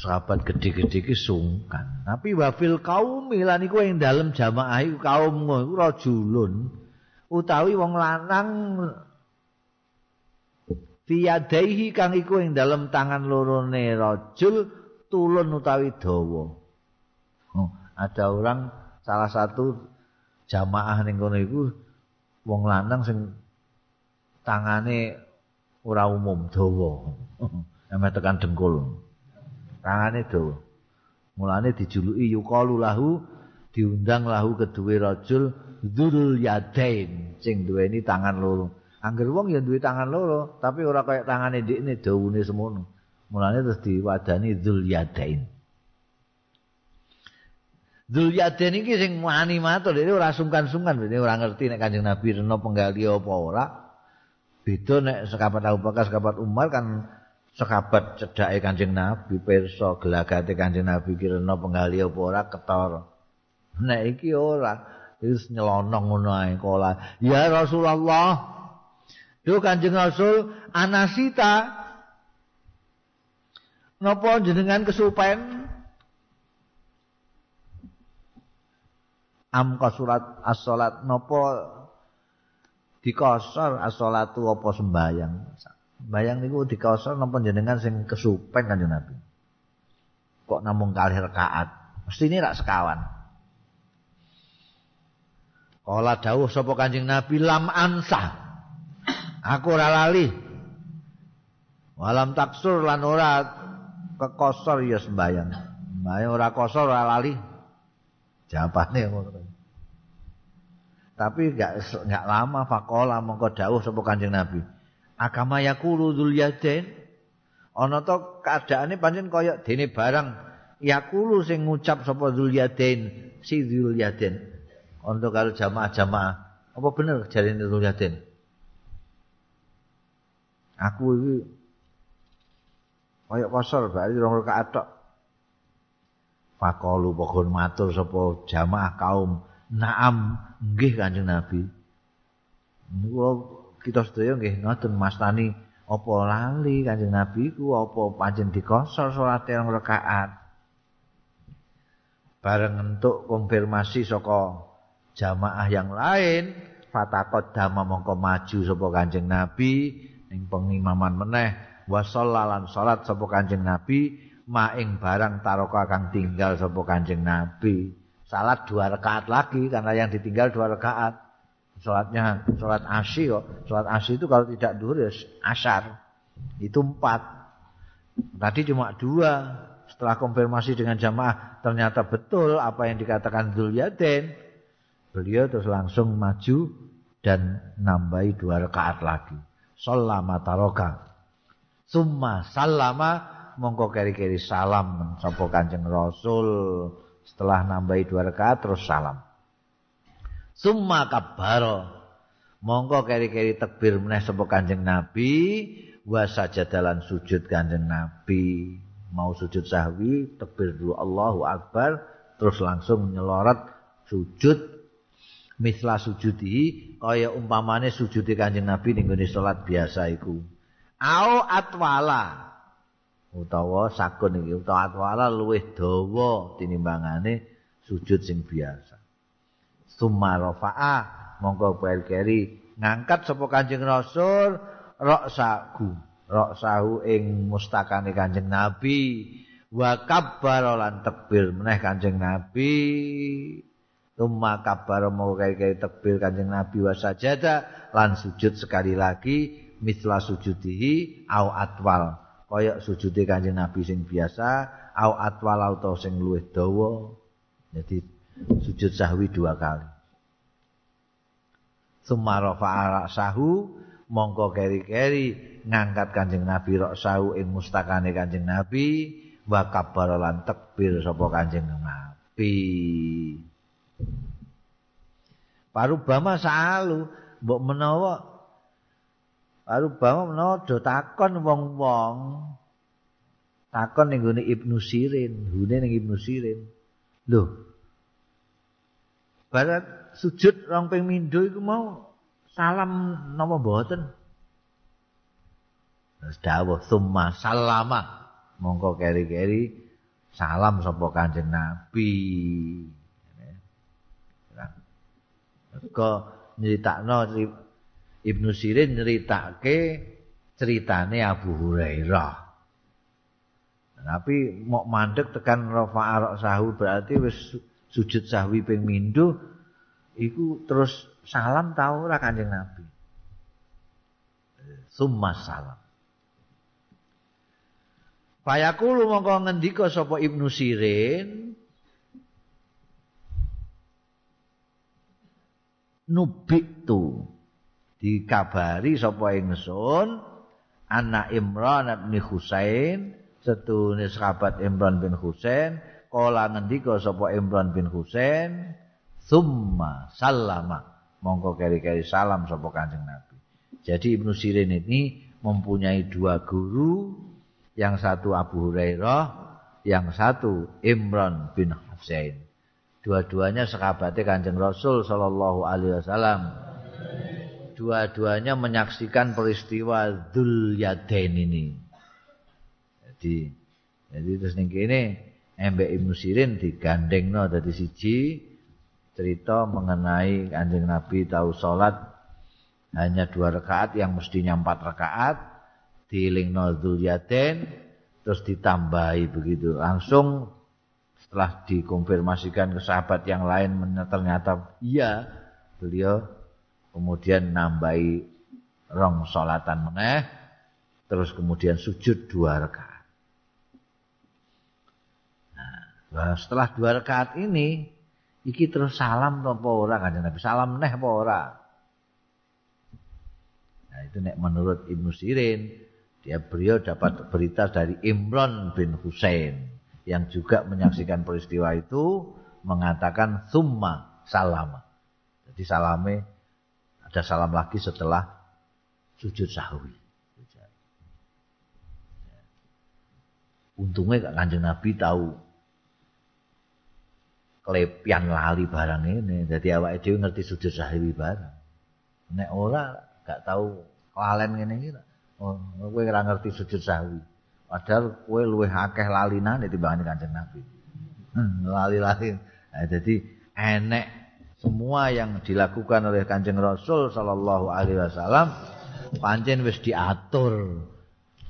sahabat gede-gede ki sungkan. Tapi wafil kaum lan iku ing dalem jamaah iku kaum iku rajulun utawi wong lanang fiyadaihi kang iku ing dalem tangan lorone rajul tulun utawi dawa. Oh, ada orang salah satu jamaah ning kono iku wong lanang sing tangane ora umum dawa. Ame tekan dengkul. tangane dawa. Mulane dijuluki yuqalu lahu diundang lahu kedue rajul dzul yadain sing duweni tangan loro. Angger wong ya duwe tangan loro, tapi ora kaya tangane ndikne dawune semono. Mulane terus diwadani dzul yadain. Dzul yadain iki sing wani matur, dhewe ora sungkan-sungkan, dhewe ora ngerti nek Kanjeng Nabi rena penggali apa ora. Beda nek sekabat Abu Bakar, sekabat Umar kan sahabat cedhake Kanjeng Nabi pirsa gelagate Kanjeng Nabi kirana penggali apa ora ketara. Nek iki ora wis nyelonong ngono ae kala. Ya Rasulullah. Duh Kanjeng Rasul anasita Napa jenengan kesupen? Am surat as-salat napa dikosor as-salatu apa sembayang? Bayang niku dikosor napa jenengan sing kesupen kanjeng Nabi. Kok namung kalih rakaat. Mesti ini rak sekawan. Kala dawuh sapa Kanjeng Nabi lam ansa. Aku ora lali. walam taksur lan ora kekosor ya sembayang sembayang ora kosor ora lali. Jawabane tapi enggak enggak lama fakola mongko dawuh sapa Kanjeng Nabi. Agama yakulu dzul yadain. Ana to keadaane pancen kaya dene barang yakulu sing ngucap sapa dzul yadain si dzul yadain. Untuk kalau jamaah-jamaah. Apa bener jarine dzul yadain aku iki kaya kosor bali rong rakaat tok Fakolu pokon matur sapa jamaah kaum Naam nggih Kanjeng Nabi. Niku kita sedaya nggih ngoten mastani apa lali Kanjeng Nabi ku apa pancen dikosor salat yang rakaat. Bareng entuk konfirmasi saka jamaah yang lain, fatakot dama mongko maju sapa Kanjeng Nabi ning pengimaman meneh wa shallalan salat sapa Kanjeng Nabi maing barang taroka kang tinggal sapa Kanjeng Nabi. salat dua rakaat lagi karena yang ditinggal dua rakaat. Salatnya salat asy kok. Salat asy itu kalau tidak duhur ya asar. Itu empat. Tadi cuma dua. Setelah konfirmasi dengan jamaah ternyata betul apa yang dikatakan Dzulyaden. Beliau terus langsung maju dan nambahi dua rakaat lagi. Sallama taroka. Summa sallama mongko keri-keri salam sapa Kanjeng Rasul. setelah nambahi dua rakaat terus salam summa kabbaro monggo keri-keri tekbir meneh sapa kanjeng nabi wa sajadalan sujud kanjeng nabi mau sujud sahwi tekbir dulu Allahu akbar terus langsung nyelorot sujud misla sujudi kaya umpamane sujudi kanjeng nabi ning salat biasa iku. Au atwala. Utawa sakun iki utawa atwala luwih dawa tinimbangane sujud sing biasa. Summa rafa'a monggo keri ngangkat sapa Kanjeng Rasul roksaku roksahu ing mustakane Kanjeng Nabi. Wa kabbara lan takbir meneh Kanjeng Nabi Tumma kabar mau kaya-kaya tekbir kanjeng Nabi wa sajada lan sujud sekali lagi misla sujudihi au atwal. Kaya sujude kanjeng Nabi sing biasa au atwal atau sing luwih dawa. Jadi sujud sahwi dua kali. Sumara fa'ala sahu mongko keri-keri ngangkat kanjeng Nabi rok sahu ing mustakane kanjeng Nabi wa kabar lan takbir sapa kanjeng Nabi Parubama salu mbok menawa Baru bawa menawa do takon wong-wong. Takon ning gone Ibnu Sirin, hune ning Ibnu Sirin. Lho. Barat sujud rong ping mindo iku mau salam napa mboten? Terus dawuh summa salama. Mongko keri-keri salam sapa Kanjeng Nabi. Kok nyritakno Ibnu Sirin nyeritake ceritane Abu Hurairah. Tapi mau mandek tekan rafa arok sahu berarti wis sujud sahwi ping mindu iku terus salam tau ora Kanjeng Nabi. Summa salam. Fayaqulu mongko ngendika sapa Ibnu Sirin nubiktu. Dikabari sapa ingsun anak Imran bin Husain setune sahabat Imran bin Husain kala ngendika sapa Imran bin Husain summa sallama mongko keri-keri salam sapa Kanjeng Nabi. Jadi Ibnu Sirin ini mempunyai dua guru yang satu Abu Hurairah yang satu Imran bin Husain dua-duanya sahabatnya Kanjeng Rasul sallallahu alaihi wasallam dua-duanya menyaksikan peristiwa Dzul Yadain ini. Jadi jadi terus ning kene Mbak Ibnu Sirin digandengno dadi siji cerita mengenai Kanjeng Nabi tahu salat hanya dua rakaat yang mestinya empat rakaat diilingno Dzul Yadain terus ditambahi begitu langsung setelah dikonfirmasikan ke sahabat yang lain ternyata iya beliau kemudian nambahi rong salatan meneh terus kemudian sujud dua rakaat. Nah, setelah dua rakaat ini, iki terus salam apa ora kanjeng Nabi? Salam neh apa ora? Nah, itu nek menurut Ibnu Sirin, dia beliau dapat berita dari Imran bin Husain yang juga menyaksikan peristiwa itu mengatakan summa salama. Jadi salame ada salam lagi setelah sujud sahwi. Untungnya kanjeng Nabi tahu kelepian lali barang ini. Jadi awak itu ngerti sujud sahwi barang. Nek ora gak tahu kelalen iki. Oh, ora ngerti sujud sahwi. Padahal kowe luwih akeh lalinane timbangane kanjeng Nabi. Hmm, lali-lali. Nah, jadi enek semua yang dilakukan oleh kanjeng Rasul Sallallahu Alaihi Wasallam pancen wis diatur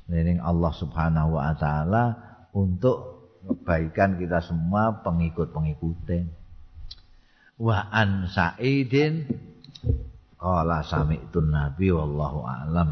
dening Allah Subhanahu wa taala untuk kebaikan kita semua pengikut-pengikutnya. Wa an Sa'idin qala sami'tun nabi wallahu a'lam.